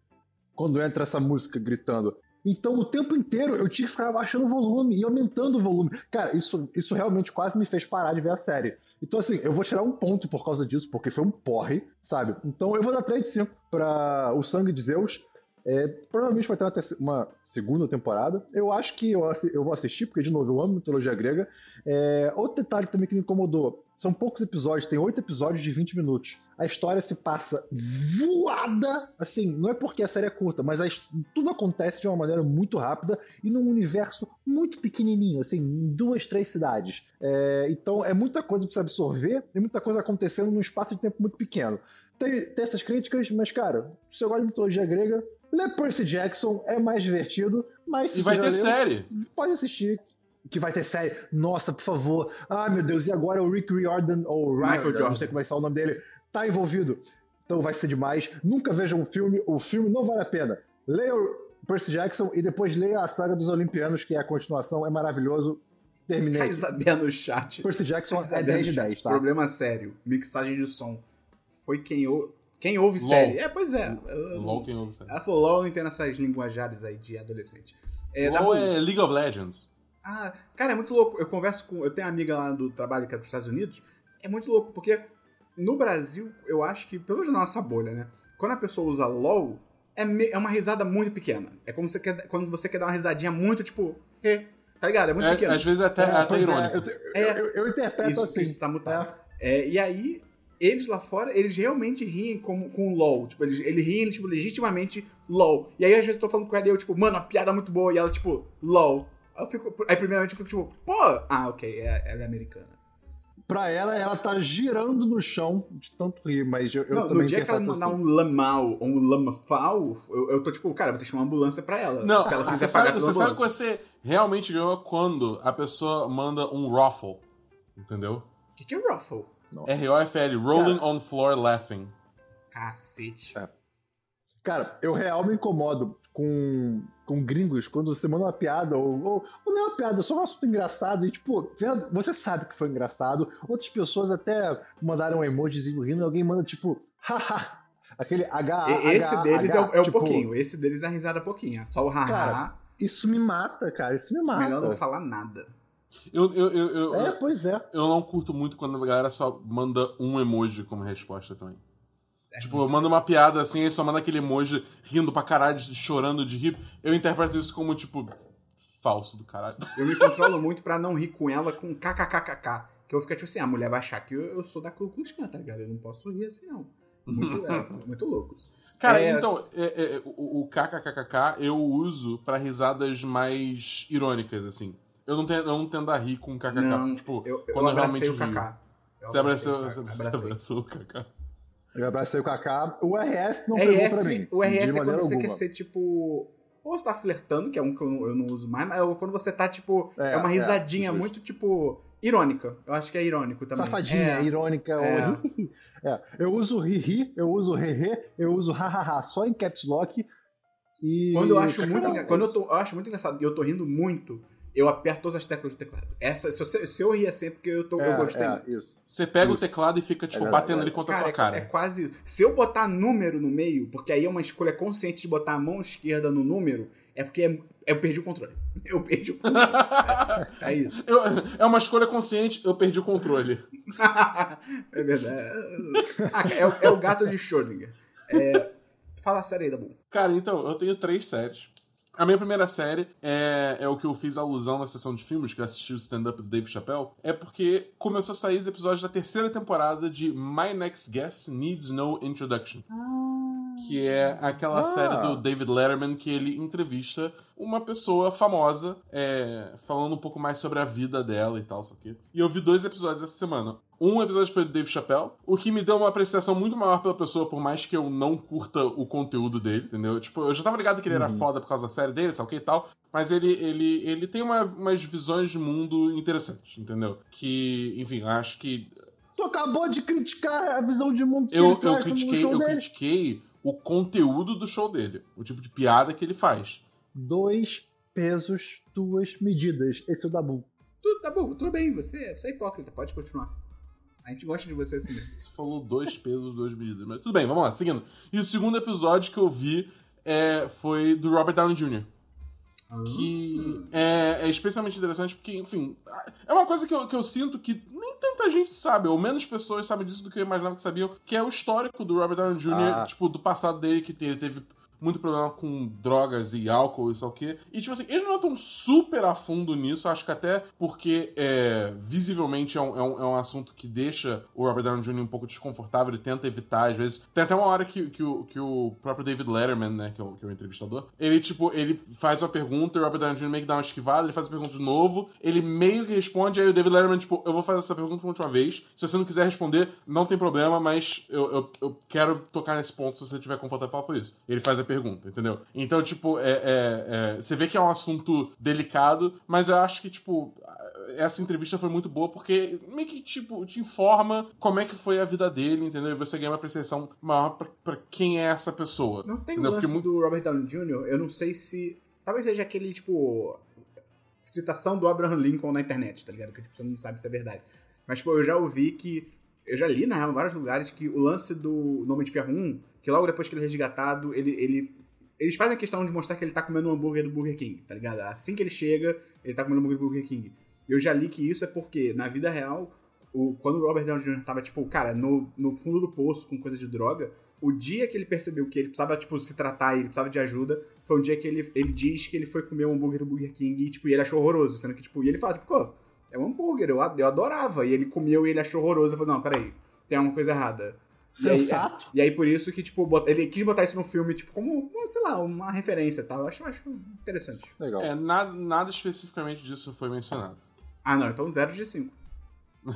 quando entra essa música gritando. Então, o tempo inteiro eu tinha que ficar abaixando o volume e aumentando o volume. Cara, isso, isso realmente quase me fez parar de ver a série. Então, assim, eu vou tirar um ponto por causa disso, porque foi um porre, sabe? Então, eu vou dar 3 de 5 pra O Sangue de Zeus. É, provavelmente vai ter uma, terce- uma segunda temporada. Eu acho que eu, eu vou assistir, porque, de novo, eu amo mitologia grega. É, outro detalhe também que me incomodou: são poucos episódios, tem oito episódios de 20 minutos. A história se passa voada. Assim, não é porque a série é curta, mas a tudo acontece de uma maneira muito rápida e num universo muito pequenininho, assim, em duas, três cidades. É, então, é muita coisa pra você absorver e muita coisa acontecendo num espaço de tempo muito pequeno. Tem, tem essas críticas, mas, cara, se você gosta de mitologia grega, lê Percy Jackson, é mais divertido, mas se E vai ter leu, série. pode assistir. Que vai ter série. Nossa, por favor. Ah, meu Deus, e agora o Rick Riordan, ou Michael Riordan, Jordan. não sei como é que é o nome dele, tá envolvido. Então vai ser demais. Nunca vejam um filme, o filme não vale a pena. Leia o Percy Jackson e depois leia a saga dos Olimpianos, que é a continuação, é maravilhoso. Terminei. A Isabel no chat. Percy Jackson é Isabel 10 no de chat. 10, tá? Problema sério. Mixagem de som. Foi quem, ou... quem ouve LOL. série. É, pois é. Eu- LOL quem ouve série. Ela falou LOL, não entendo essas linguajares aí de adolescente. É, LOL pra- é League of Legends. Ah, cara, é muito louco. Eu converso com. Eu tenho uma amiga lá do trabalho que é dos Estados Unidos. É muito louco, porque no Brasil, eu acho que, pelo menos na nossa bolha, né? Quando a pessoa usa LOL, é, me- é uma risada muito pequena. É como você quer, quando você quer dar uma risadinha muito, tipo. "He". Tá ligado? É muito É, pequeno. às vezes até, É, até é, irônico. eu, É. eu- eu interpreto Isso, assim. isso tá mutado. É. É, e aí, eles lá fora, eles realmente riem com, com LOL. Tipo, eles, eles riem, tipo, legitimamente LOL. E aí, às vezes, eu tô falando com ela e eu, tipo, mano, uma piada muito boa. E ela, tipo, LOL. Aí eu fico. Aí, primeiramente, eu fico, tipo, pô. Ah, ok, é- ela é americana. Pra ela, ela tá girando no chão de tanto rir, mas eu, eu Não, também no dia que ela mandar assim. um lamau ou um lamafal, eu, eu tô tipo, cara, vou ter que chamar uma ambulância pra ela. Não, se ela você quiser sabe, pagar você sabe que você realmente ganhou quando a pessoa manda um ruffle. Entendeu? O que, que é ruffle? Nossa. R-O-F-L, Rolling on Floor Laughing. Cacete. É. Cara, eu real me incomodo com, com gringos quando você manda uma piada, ou, ou, ou não é uma piada, é só um assunto engraçado, e tipo, você sabe que foi engraçado. Outras pessoas até mandaram um emojizinho rindo, e alguém manda tipo, haha, aquele H. Esse H, deles H, é o, é tipo, pouquinho, esse deles é a risada pouquinho. Só o haha. Cara, Isso me mata, cara, isso me mata. melhor não falar nada. Eu, eu, eu, eu, É, pois é. eu não curto muito quando a galera só manda um emoji como resposta também. É Tipo, eu mando uma piada assim, aí só manda aquele emoji rindo pra caralho, chorando de rir. Eu interpreto isso como, tipo, falso do caralho. Eu me controlo muito pra não rir com ela com kkkk. Que eu fico tipo assim, a mulher vai achar que eu, eu sou da Ku Klux Klan, tá ligado? Eu não posso rir assim, não. Muito, é, muito louco. Cara, É, então, é, é, o, o kkkk eu uso pra risadas mais irônicas, assim. Eu não, tenho, eu não tendo a rir com kkk. Não, tipo, eu, eu quando eu realmente o. Eu Você abraçou, você o abraçou o Kaká. Eu abracei o Kaká. O RS não pegou pra RS, mim. o RS é quando você alguma. quer ser tipo. Ou você tá flertando, que é um que eu não, eu não uso mais, mas é quando você tá, tipo. É, É, uma é, risadinha justo. muito, tipo. Irônica. Eu acho que é irônico também. Safadinha, É. irônica. É. ou- É. Eu uso ri-ri, eu uso re-re, eu uso ha-ha-ha, só em caps lock. E... Quando eu acho muito, quando eu, tô, eu acho muito engraçado e eu tô rindo muito, eu aperto todas as teclas do teclado. Essa, se, eu, se eu rir assim é porque eu, tô, eu É, gostei é, muito. isso. Você pega Isso. o teclado e fica, tipo, É batendo é. ele contra a Cara, tua cara. é, é quase. Se eu botar número no meio, porque aí é uma escolha consciente de botar a mão esquerda no número, é porque é- eu perdi o controle. (laughs) Eu perdi o controle. é, é isso. Eu- é uma escolha consciente, eu perdi o controle. (laughs) é verdade. Ah, é, o- é o gato de Schrödinger. É, fala a série aí, Dabu. Cara, então, eu tenho três séries. A minha primeira série é, é o que eu fiz alusão na sessão de filmes, que eu assisti o stand-up do Dave Chappelle. É porque começou a sair os episódios da terceira temporada de My Next Guest Needs No Introduction. Que é aquela Ah. série do David Letterman que ele entrevista uma pessoa famosa, é, falando um pouco mais sobre a vida dela e tal, isso aqui. E eu vi dois episódios essa semana. Um episódio foi do Dave Chappelle, o que me deu uma apreciação muito maior pela pessoa, por mais que eu não curta o conteúdo dele, entendeu? Tipo, eu já tava ligado que ele era foda por causa da série dele, sabe o que e tal, mas ele, ele, ele tem uma- umas visões de mundo interessantes, entendeu? Que, enfim, acho que Tu acabou de criticar a visão de mundo que eu, ele eu critiquei, show eu dele. critiquei o conteúdo do show dele, o tipo de piada que ele faz. Dois pesos, duas medidas. Esse é o Dabu. Tu, Dabu, tudo bem, você, você é hipócrita, pode continuar. A gente gosta de você assim mesmo. Você falou dois pesos, duas medidas. Mas tudo bem, vamos lá, seguindo. E o segundo episódio que eu vi é, foi do Robert Downey Jr. Que é, é especialmente interessante porque, enfim, é uma coisa que eu, que eu sinto que nem tanta gente sabe, ou menos pessoas sabem disso do que eu imaginava que sabiam, que é o histórico do Robert Downey Jr., Ah. tipo, do passado dele, que ele teve muito problema com drogas e álcool e lá o quê. E, tipo assim, eles não estão super a fundo nisso, acho que até porque é, visivelmente é um, é, um, é um assunto que deixa o Robert Downey Jr. um pouco desconfortável, ele tenta evitar, às vezes. Tem até uma hora que, que, o, que o próprio David Letterman, né, que é, o, que é o entrevistador, ele, tipo, ele faz uma pergunta e o Robert Downey Jr. meio que dá uma esquivada, ele faz a pergunta de novo, ele meio que responde, aí o David Letterman, tipo, eu vou fazer essa pergunta uma última vez, se você não quiser responder, não tem problema, mas eu, eu, eu quero tocar nesse ponto se você tiver confortável por isso. Ele faz a pergunta, entendeu? Então, tipo, é, é, é, você vê que é um assunto delicado, mas eu acho que, tipo, essa entrevista foi muito boa porque meio que, tipo, te informa como é que foi a vida dele, entendeu? E você ganha uma apreciação maior pra, pra quem é essa pessoa. Não tem o lance Porque do Robert Downey Jr., eu não sei se. Talvez seja aquele, tipo. Citação do Abraham Lincoln na internet, tá ligado? Que tipo, você não sabe se é verdade. Mas, pô, eu já ouvi que. Eu já li, na real, em vários lugares, que o lance do Nome de Ferro 1, que logo depois que ele é resgatado, ele, ele. Eles fazem a questão de mostrar que ele tá comendo um hambúrguer do Burger King, tá ligado? Assim que ele chega, ele tá comendo um hambúrguer do Burger King. Eu já li que isso é porque, na vida real, o, quando o Robert Downey Jr. tava, tipo, cara, no, no fundo do poço com coisa de droga, o dia que ele percebeu que ele precisava, tipo, se tratar e ele precisava de ajuda, foi um dia que ele, ele diz que ele foi comer um hambúrguer do Burger King e, tipo, e ele achou horroroso. Sendo que, tipo, e ele fala, tipo, pô, é um hambúrguer, eu, eu adorava. E ele comeu e ele achou horroroso. Eu falei, não, peraí, tem alguma coisa errada. Sensato. E aí, e aí, por isso que, tipo, ele quis botar isso no filme, tipo, como, sei lá, uma referência e tal. Eu acho, acho interessante. Legal. É, nada, nada especificamente disso foi mencionado. Ah, não, então 0 de 5.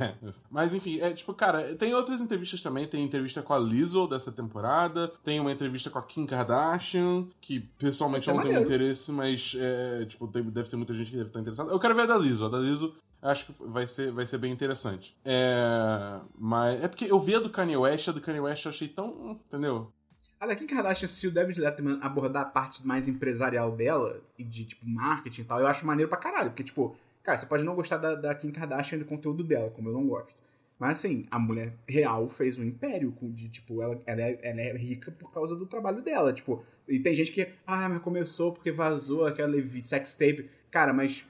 É, mas enfim, é tipo, cara, tem outras entrevistas também. Tem entrevista com a Lizzo dessa temporada. Tem uma entrevista com a Kim Kardashian, que pessoalmente eu não tenho interesse, mas é, tipo, tem, deve ter muita gente que deve estar interessada. Eu quero ver a da Lizzo. A da Lizzo acho que vai ser, vai ser bem interessante. É, mas é porque eu vi a do Kanye West, a do Kanye West eu achei tão. Entendeu? A da Kim Kardashian, se o David Letterman abordar a parte mais empresarial dela e de, tipo, marketing e tal, eu acho maneiro pra caralho. Porque, tipo, Cara, você pode não gostar da, da Kim Kardashian e do conteúdo dela, como eu não gosto. Mas assim, a mulher real fez um império de, tipo, ela, ela, é, ela é rica por causa do trabalho dela. Tipo, e tem gente que, ah, mas começou porque vazou aquela sex tape. Cara, mas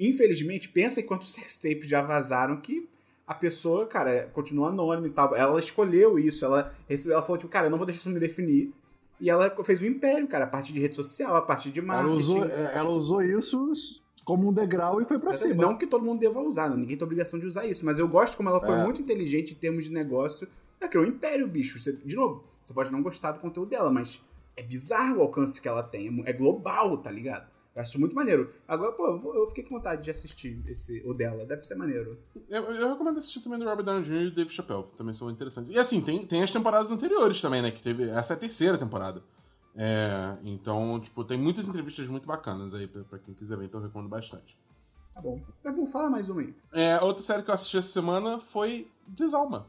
infelizmente, pensa em quantos (laughs) sex tapes já vazaram que a pessoa, cara, continua anônima e tal. Ela escolheu isso, ela recebeu, ela falou, tipo, cara, eu não vou deixar isso me definir. E ela fez um império, cara, a partir de rede social, a partir de marketing. Ela usou, ela usou isso como um degrau e foi para cima. Não que todo mundo deva usar, não, ninguém tem obrigação de usar isso, mas eu gosto como ela foi é. muito inteligente em termos de negócio. Ela criou um império, bicho. Você, de novo, você pode não gostar do conteúdo dela, mas é bizarro o alcance que ela tem. É global, tá ligado? Eu acho muito maneiro. Agora, pô, eu fiquei com vontade de assistir esse, o dela. Deve ser maneiro. Eu, eu recomendo assistir também do Robert Downey Jr. e Dave Chappelle. Também são interessantes. E assim, tem, tem as temporadas anteriores também, né? Que teve. Essa é a terceira temporada. É, então, tipo, tem muitas entrevistas muito bacanas aí pra, pra quem quiser ver, então eu recomendo bastante. Tá bom. Tá bom, fala mais uma aí. É, outra série que eu assisti essa semana foi Desalma.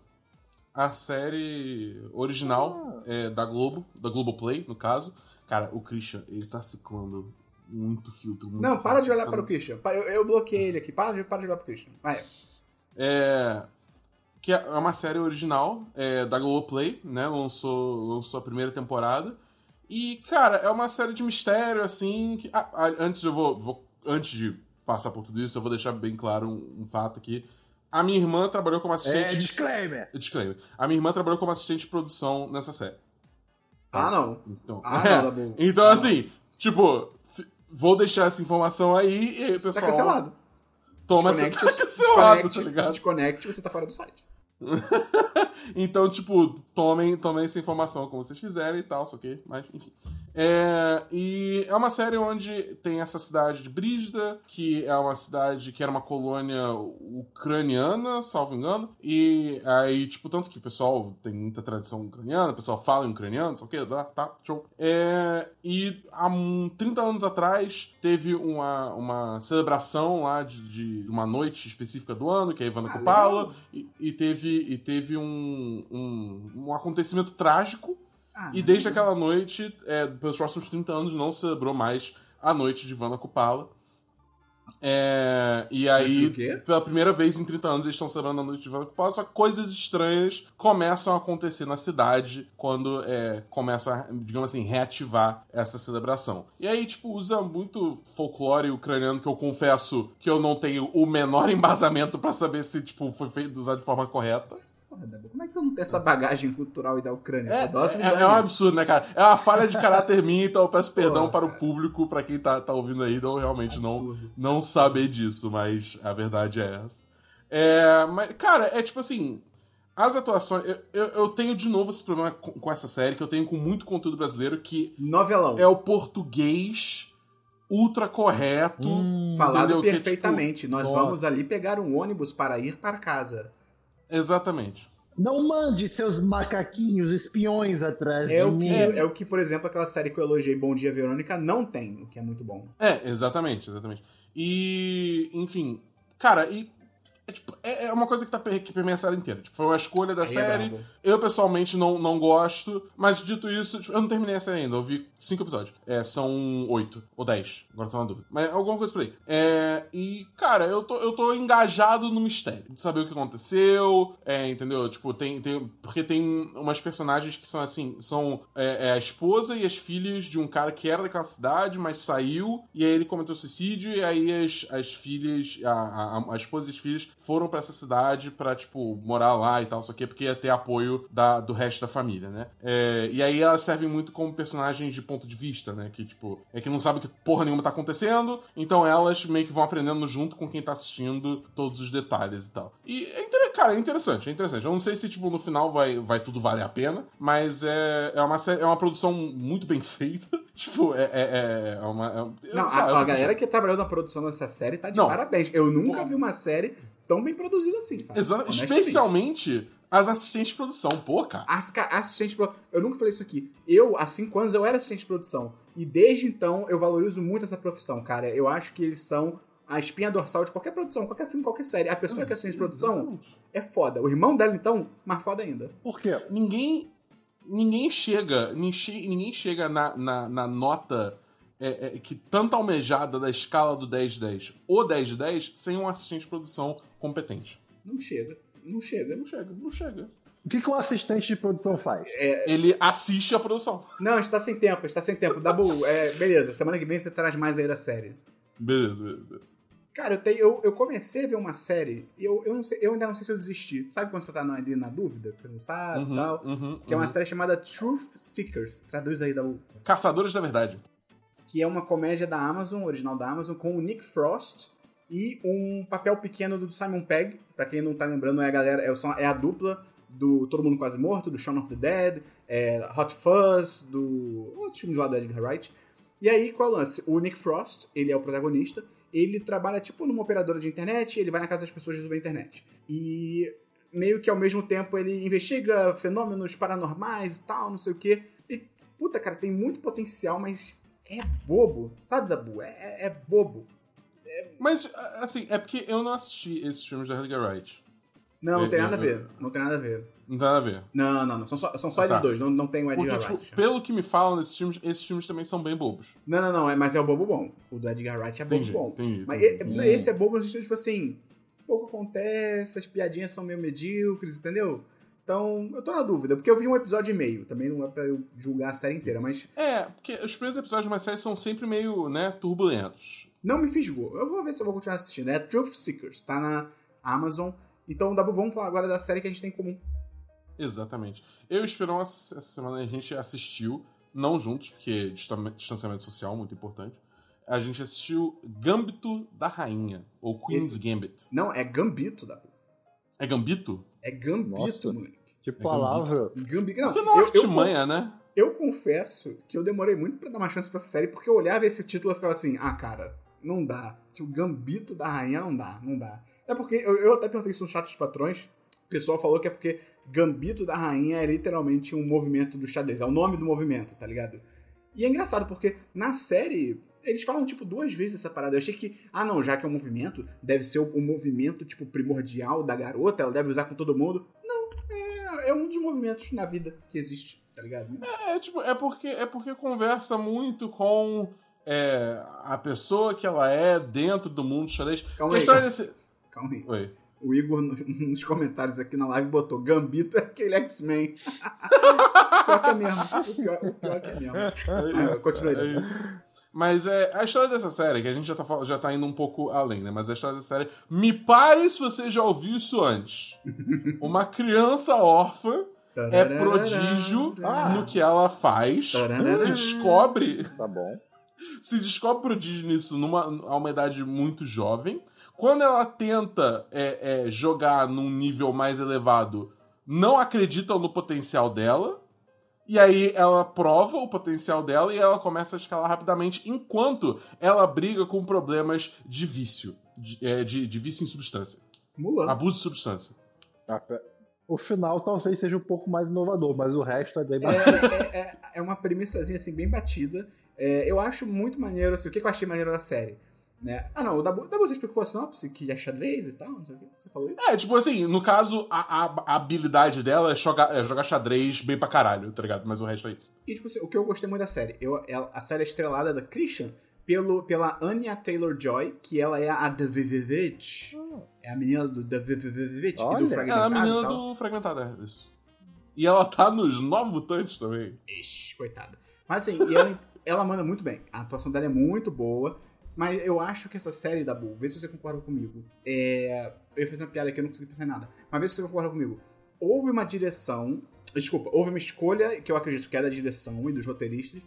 A série original ah. é, da Globo, da Globoplay, no caso. Cara, o Christian, ele tá ciclando muito filtro. Muito Não, para de olhar para o Christian. Eu, eu bloqueei ele aqui. Para de, para de olhar pro Christian. Vai. É. Que é uma série original é, da Globoplay, né? Lançou, lançou a primeira temporada. E, cara, é uma série de mistério, assim. Que, ah, ah antes eu vou, vou. Antes de passar por tudo isso, eu vou deixar bem claro um, um fato aqui. A minha irmã trabalhou como assistente. É, disclaimer! Disclaimer. A minha irmã trabalhou como assistente de produção nessa série. Ah, não. Então, ah, é. não, (laughs) tá Então, ah, assim, não. tipo, vou deixar essa informação aí e aí, pessoal. Tá cancelado. Toma essa. (laughs) Tá cancelado, tá ligado? Desconecte, você tá fora do site. (laughs) então, tipo, tomem, tomem essa informação como vocês quiserem e tal, ok? Mas, enfim. É, e é uma série onde tem essa cidade de Brígida, que é uma cidade que era uma colônia ucraniana, salvo engano. E aí, tipo, tanto que o pessoal tem muita tradição ucraniana, o pessoal fala em ucraniano, só que tá, tá, show. É, e há um, 30 anos atrás teve uma, uma celebração lá de, de uma noite específica do ano, que é a Ivana ah, Kupala, e, e, teve, e teve um, um, um acontecimento trágico ah, e desde aquela noite, é, pelos próximos 30 anos, não celebrou mais a noite de Vana Kupala. É, e aí, pela primeira vez em 30 anos, eles estão celebrando a noite de Vana Kupala, só que coisas estranhas começam a acontecer na cidade quando é, começa a, digamos assim, reativar essa celebração. E aí, tipo, usa muito folclore ucraniano que eu confesso que eu não tenho o menor (laughs) embasamento para saber se, tipo, foi feito usar de forma correta. Porra, como é que tu não tem essa bagagem cultural e da Ucrânia? É, é, é, um absurdo, né, cara? É uma falha de caráter (laughs) minha, então eu peço perdão Porra, para o público, para quem tá, tá ouvindo aí, não realmente não, não saber disso, mas a verdade é essa. É, mas, cara, é tipo assim. As atuações. Eu, eu, eu, tenho de novo esse problema com, com, essa série, que eu tenho com muito conteúdo brasileiro, que. Novelão. É o português ultra correto. Hum, falado perfeitamente. Que, tipo, Nós nossa. vamos ali pegar um ônibus para ir para casa. Exatamente. Não mande seus macaquinhos espiões atrás é de o mim. Que, é, é, o que, por exemplo, aquela série que eu elogiei, Bom Dia Verônica, não tem, o que é muito bom. É, exatamente, exatamente. E, enfim, cara, e é, tipo, é, é uma coisa que tá que permeia a série inteira. Tipo, foi uma escolha da Aí é série. É eu, pessoalmente, não, não gosto. Mas, dito isso, tipo, eu não terminei a série ainda. Eu vi cinco episódios. É, são oito ou dez. Agora tô na dúvida. Mas alguma coisa por aí. É, e, cara, eu tô, eu tô engajado no mistério. De saber o que aconteceu. É, entendeu? Tipo, tem, tem... Porque tem umas personagens que são, assim... São é, é a esposa e as filhas de um cara que era daquela cidade, mas saiu. E aí ele cometeu suicídio. E aí as, as filhas... A, a, a esposa e as filhas foram para essa cidade pra, tipo, morar lá e tal, só que porque ia ter apoio da, do resto da família, né? É, e aí elas servem muito como personagens de ponto de vista, né? Que, tipo, é que não sabe que porra nenhuma tá acontecendo, então elas meio que vão aprendendo junto com quem tá assistindo todos os detalhes e tal. E, é, cara, é interessante, é interessante. Eu não sei se, tipo, no final vai, vai tudo valer a pena, mas é, é, uma, é uma produção muito bem (laughs) feita. tipo, é, é, é uma... É, não, a, a galera que trabalhou na produção dessa série tá de não, parabéns. Eu nunca pô, vi uma série tão bem produzida assim, cara. Exato. Especialmente as assistentes de produção, pô, cara. As, cara, assistente de produção. Eu nunca falei isso aqui. Eu, há cinco anos, eu era assistente de produção. E desde então, eu valorizo muito essa profissão, cara. Eu acho que eles são a espinha dorsal de qualquer produção, qualquer filme, qualquer série. A pessoa que é assistente de produção é foda. O irmão dela, então, mais foda ainda. Por quê? Ninguém. Ninguém chega. Ninguém chega na, na, na nota é, é, que tanto almejada da escala do 10-10 ou 10-10 sem um assistente de produção competente. Não chega. Não chega. Não chega. Não chega. O que, que um assistente de produção faz? É... Ele assiste a produção. Não, está sem tempo, está sem tempo. Dabu, é, beleza, semana que vem você traz mais aí da série. Beleza, beleza. Cara, eu, tenho, eu, eu, comecei a ver uma série e eu, eu, não sei, eu ainda não sei se eu desisti. Sabe quando você tá ali na dúvida, que você não sabe e uhum, tal? Uhum, que é uma uhum. série chamada Truth Seekers. Traduz aí, Dabu. Caçadores da Verdade que é uma comédia da Amazon, original da Amazon, com o Nick Frost e um papel pequeno do Simon Pegg. Pra quem não tá lembrando, é a galera, é, é a dupla do Todo Mundo Quase Morto, do Shaun of the Dead, é, Hot Fuzz, do outro filme lá do Edgar Wright. E aí, qual é o lance? O Nick Frost, ele é o protagonista, ele trabalha tipo numa operadora de internet, ele vai na casa das pessoas resolver a internet. E meio que ao mesmo tempo ele investiga fenômenos paranormais e tal, não sei o quê. E, puta, cara, tem muito potencial, mas é bobo, sabe, Dabu? É, é, é bobo. É... Mas, assim, é porque eu não assisti esses filmes da Edgar Wright. Não, não é, tem nada a ver. Não tem nada a ver. Não tem nada a ver. Não, não, não. São só, são só ah, eles tá. dois, não, não tem o Edgar Porque, Wright. Tipo, pelo que me falam desses filmes, esses filmes também são bem bobos. Não, não, não, é, mas é o bobo bom. O do Edgar Wright é bobo entendi, bom. Entendi, mas entendi. esse é bobo no sentido, tipo assim, pouco acontece, as piadinhas são meio medíocres, entendeu? Então, eu tô na dúvida, porque eu vi um episódio e meio. Também não é pra eu julgar a série inteira, mas. É, porque os primeiros episódios de uma série são sempre meio, né, turbulentos. Não me fisgou. Eu vou ver se eu vou continuar assistindo. É Truth Seekers, tá na Amazon. Então, vamos falar agora da série que a gente tem em comum. Exatamente. Eu e o Esperão, essa semana a gente assistiu, não juntos, porque distanciamento social, muito importante. A gente assistiu Gambito da Rainha, ou Queen's Esse... Gambit. Não, é Gambito da. É Gambito? É Gambito, Nossa, moleque. Que palavra. É Gambito. Não, não é artimanha, né? Eu confesso que eu demorei muito para dar uma chance pra essa série, porque eu olhava esse título e ficava assim, ah, cara, não dá. Tipo, Gambito da Rainha não dá, não dá. É porque, eu, eu até perguntei isso no chat dos patrões, o pessoal falou que é porque Gambito da Rainha é literalmente um movimento do xadrez, é o nome do movimento, tá ligado? E é engraçado, porque na série, eles falam, tipo, duas vezes essa parada. Eu achei que, ah, não, já que é um movimento, deve ser o, movimento, tipo, primordial da garota, ela deve usar com todo mundo. Não, é, é um dos movimentos na vida que existe, tá ligado? É, é tipo, é porque, é porque conversa muito com é, a pessoa que ela é dentro do mundo xadrez. Calma aí, calma. Desse... calma aí. Oi. O Igor, (laughs) nos comentários aqui na live, botou Gambito é aquele X-Men. (laughs) pior que é mesmo. O pior, o pior que é mesmo. É ah, continua aí. É mas é, a história dessa série, que a gente já tá, já tá indo um pouco além, né? Mas a história dessa série. Me pare se você já ouviu isso antes. (laughs) Uma criança órfã é prodígio ah. no que ela faz. Se descobre. Tá bom. (laughs) Se descobre prodígio nisso numa a uma idade muito jovem. Quando ela tenta é, é, jogar num nível mais elevado, não acreditam no potencial dela. E aí ela prova o potencial dela e ela começa a escalar rapidamente, enquanto ela briga com problemas de vício. De, é, de, de vício em substância. Mulan. Abuso de substância. Ah, o final talvez seja um pouco mais inovador, mas o resto é bem é, batido. É, é, é uma premissazinha assim, bem batida. É, eu acho muito maneiro, assim, o que eu achei maneiro da série? Né? Ah, não, o Dabu, Dabu você explicou a sinopse, que é xadrez e tal, não sei o que. Você falou isso? É, tipo assim, no caso, a, a, a habilidade dela é jogar, é jogar xadrez bem pra caralho, tá ligado? Mas o resto é isso. E, tipo assim, o que eu gostei muito da série, eu, ela, a série é estrelada da Christian pelo, pela Anya Taylor-Joy, que ela é a Davivevich. Oh. É a menina do Davivevich e do Fragmentado. É a menina do Fragmentado, é isso. E ela tá nos Nove Mutantes também. Ixi, coitada. Mas assim, ela, (laughs) ela manda muito bem. A atuação dela é muito boa. Mas eu acho que essa série da Bull, vê se você concorda comigo, é... Eu fazer uma piada aqui, eu não consegui pensar em nada. Mas vê se você concorda comigo. Houve uma direção. Desculpa, houve uma escolha, que eu acredito que é da direção e dos roteiristas,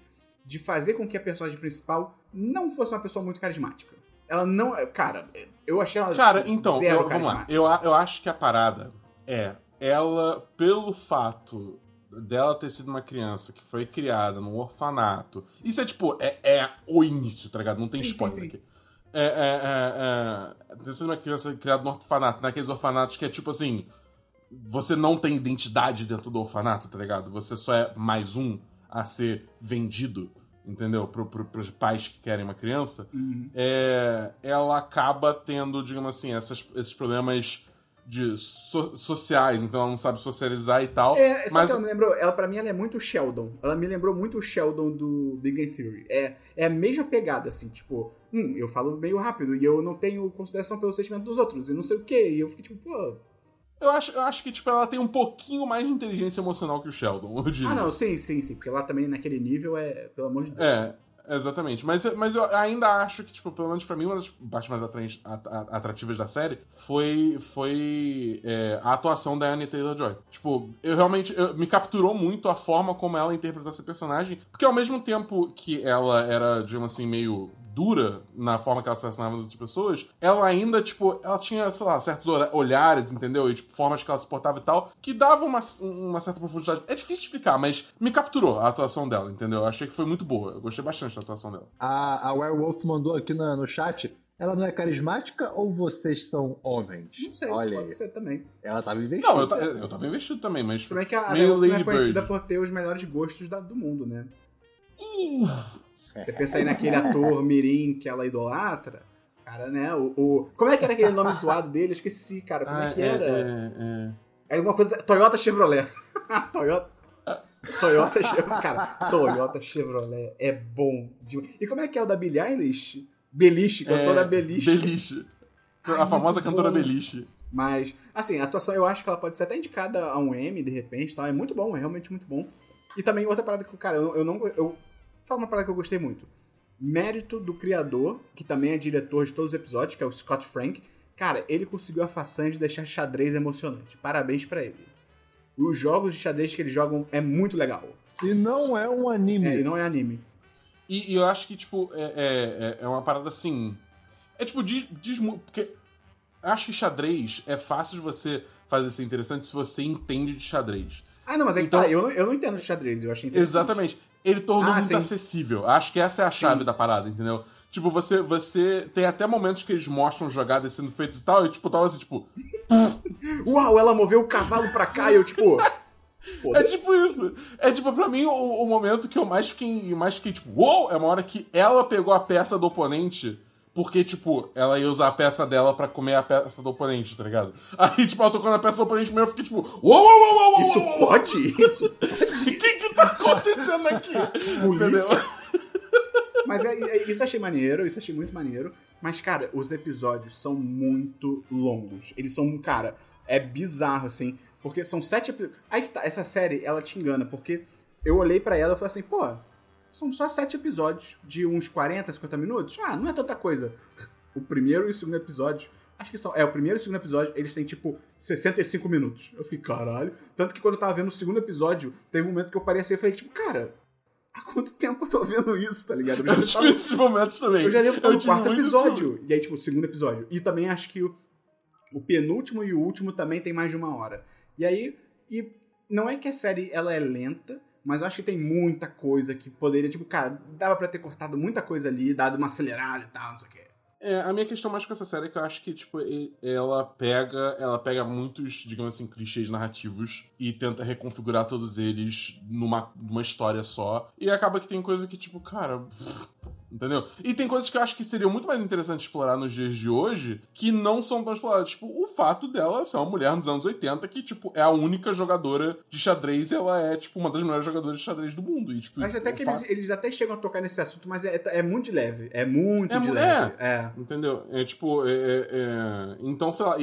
de fazer com que a personagem principal não fosse uma pessoa muito carismática. Ela não. Cara, eu achei ela. Cara, então, eu, vamos lá. Eu, eu acho que a parada é ela, pelo fato dela ter sido uma criança que foi criada num orfanato. Isso é tipo, é, é o início, tá ligado? Não tem sim, spoiler sim, sim. aqui. É, é, é, é, ter sido uma criança criada num orfanato, naqueles orfanatos que é tipo assim. Você não tem identidade dentro do orfanato, tá ligado? Você só é mais um a ser vendido, entendeu? Pro, pro, pros pais que querem uma criança. Uhum. É, ela acaba tendo, digamos assim, essas, esses problemas de so sociais, então ela não sabe socializar e tal. É, mas ela me lembrou? Ela, pra mim, ela é muito Sheldon. Ela me lembrou muito o Sheldon do Big Bang Theory. É, é a mesma pegada, assim, tipo, hum, eu falo meio rápido e eu não tenho consideração pelo sentimento dos outros e não sei o quê. E eu fico tipo, pô. Eu acho, eu acho que, tipo, ela tem um pouquinho mais de inteligência emocional que o Sheldon, eu diria. Ah, não, sim, sim, sim. Porque lá também, naquele nível, é, pelo amor de Deus. É, Exatamente. Mas, mas eu ainda acho que, tipo, pelo menos pra mim, uma das partes mais atrativas da série foi, foi é, a atuação da Annie Taylor-Joy. Tipo, eu realmente... Eu, me capturou muito a forma como ela interpretou esse personagem, porque ao mesmo tempo que ela era, digamos assim, meio dura na forma que ela assassinava outras pessoas, ela ainda, tipo, ela tinha, sei lá, certos olhares, entendeu? E, tipo, formas que ela se portava e tal, que davam uma, uma certa profundidade. É difícil explicar, mas me capturou a atuação dela, entendeu? Eu achei que foi muito boa. Eu gostei bastante da atuação dela. A, a Werewolf mandou aqui no, no chat. Ela não é carismática ou vocês são homens? Não sei, Olha pode ser também. Ela tava investindo. Não, eu, eu tava investido também, mas. Como é que a, a Werewolf é conhecida por ter os melhores gostos da, do mundo, né? Uh, você pensa aí naquele (laughs) ator mirim que ela idolatra, cara, né? O, o, Como é que era aquele nome (laughs) zoado dele? Eu esqueci, cara. Como é ah, é que era? É, é, é. uma coisa... Toyota Chevrolet. (laughs) Toyota... Toyota Chevrolet. Cara, Toyota Chevrolet é bom demais. E como é que é o da Billie Eilish? Beliche, cantora é, Beliche. Beliche. A famosa cantora bom. Beliche. Mas, assim, a atuação eu acho que ela pode ser até indicada a um M, de repente, tá? É muito bom, é realmente muito bom. E também outra parada que, cara, eu, eu não. Eu Fala uma parada que eu gostei muito. Mérito do criador, que também é diretor de todos os episódios, que é o Scott Frank. Cara, ele conseguiu a façanha de deixar xadrez emocionante. Parabéns para ele. Os jogos de xadrez que eles jogam é muito legal. E não é um anime. É, e não é anime. E, e eu acho que, tipo, é, é, é, uma parada assim. É tipo, diz, diz porque acho que xadrez é fácil de você fazer ser interessante se você entende de xadrez. Ah, não, mas é então, que tá, eu não, eu não entendo de xadrez, eu achei interessante. Exatamente ele tornou ah, muito sim. acessível. Acho que essa é a chave sim. da parada, entendeu? Tipo, você, você tem até momentos que eles mostram jogadas sendo feitas e tal, e tipo, tava assim, tipo. (laughs) Uau, ela moveu o cavalo pra cá e eu, tipo. (laughs) É tipo isso. É tipo, pra mim, o, o, momento que eu mais fiquei, mais fiquei, tipo, uou! É uma hora que ela pegou a peça do oponente porque, tipo, ela ia usar a peça dela pra comer a peça do oponente, tá ligado? (laughs) Aí, tipo, ela tocou na peça do oponente meu, eu fiquei tipo, uou, uou, uou, uou, Isso uou, pode? Isso (laughs) pode? O que que tá acontecendo aqui? (laughs) Polícia. Mas é, é, isso eu achei maneiro, isso achei muito maneiro. Mas, cara, os episódios são muito longos. Eles são, cara, é bizarro, assim. Porque são sete episódios. Aí que tá, essa série, ela te engana, porque eu olhei para ela e falei assim, pô, são só sete episódios de uns 40, 50 minutos. Ah, não é tanta coisa. O primeiro e o segundo episódio. Acho que são. É, o primeiro e o segundo episódio, eles têm tipo 65 minutos. Eu fiquei, caralho. Tanto que quando eu tava vendo o segundo episódio, teve um momento que eu parei assim e falei, tipo, cara, há quanto tempo eu tô vendo isso, tá ligado? Eu, eu tive esses momentos também. Eu já devo estar no quarto episódio. Isso. E aí, tipo, o segundo episódio. E também acho que o, o penúltimo e o último também tem mais de uma hora. E aí. E não é que a série ela é lenta, mas eu acho que tem muita coisa que poderia, tipo, cara, dava para ter cortado muita coisa ali, dado uma acelerada e tal, não sei o quê. É, a minha questão mais com essa série é que eu acho que, tipo, ela pega, ela pega muitos, digamos assim, clichês narrativos e tenta reconfigurar todos eles numa, numa história só. E acaba que tem coisa que, tipo, cara. Entendeu? E tem coisas que eu acho que seriam muito mais interessantes explorar nos dias de hoje que não são tão exploradas. Tipo, o fato dela ser uma mulher nos anos 80 que, tipo, é a única jogadora de xadrez e ela é, tipo, uma das melhores jogadoras de xadrez do mundo. E, tipo, Acho até que fato... eles, eles até chegam a tocar nesse assunto, mas é, é muito leve. É muito é, de leve. É, é. Entendeu? É tipo, é, é, é... então, sei lá,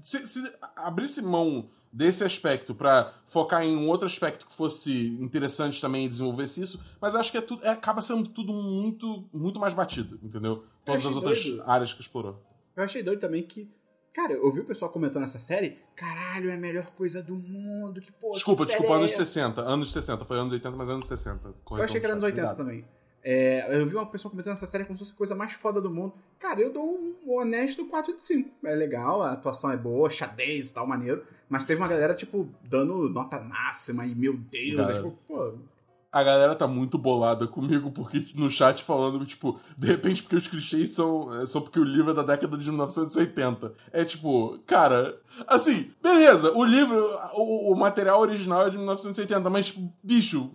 se, se abrisse mão desse aspecto para focar em um outro aspecto que fosse interessante também e desenvolvesse isso, mas acho que é tudo, é, acaba sendo tudo muito, muito mais batido, entendeu? Todas as outras doido. áreas que explorou. Eu achei doido também que Cara, eu ouvi o pessoal comentando essa série, caralho, é a melhor coisa do mundo, que porra. Desculpa, que desculpa, é anos essa? 60. Anos 60, foi anos 80, mas anos 60. Eu achei que era anos 80 também. É, eu vi uma pessoa comentando essa série como se fosse a coisa mais foda do mundo. Cara, eu dou um honesto 4 de 5. É legal, a atuação é boa, xadrez e tal, maneiro. Mas teve uma galera, tipo, dando nota máxima e, meu Deus, é, tipo, pô, A galera tá muito bolada comigo porque no chat falando, tipo, de repente porque os clichês são, é, são porque o livro é da década de 1980. É tipo, cara, assim, beleza, o livro, o, o material original é de 1980, mas, tipo, bicho,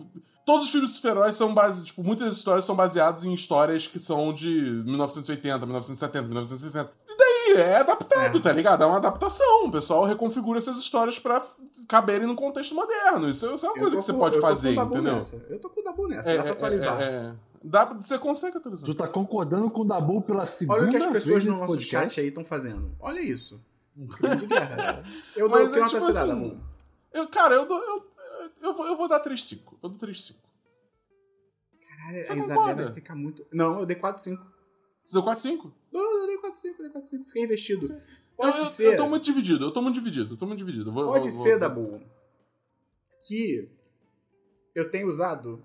todos os filmes de super-heróis são baseados, tipo, muitas histórias são baseadas em histórias que são de 1980, 1970, 1960. E daí, é adaptado, É. tá ligado? É uma adaptação. O pessoal reconfigura essas histórias pra caberem no contexto moderno. Isso, isso é uma eu coisa que você com- pode eu tô com o fazer, Dabu entendeu? Nessa. Eu tô com o Dabu nessa, dá pra atualizar. É, é, é. Dá, você consegue atualizar. Tu tá concordando com o Dabu pela segunda Olha o que as vez pessoas no nosso podcast? chat aí estão fazendo. Olha isso. Crime de guerra. Eu dou Mas é tipo assim, Dabu? Eu, cara, eu dou. Eu, eu, vou, eu vou dar 3-5. Eu dou 3-5. Caralho, Você a Isabela ficar muito. Não, eu dei 4-5. Você deu 4-5? Não, eu dei 4-5, eu dei 4-5. Fiquei investido. Eu, Pode eu, ser. eu tô muito dividido, eu tô muito dividido, eu tô muito dividido. Eu Vou, Pode vou- ser, vou- Dabu, que eu tenho usado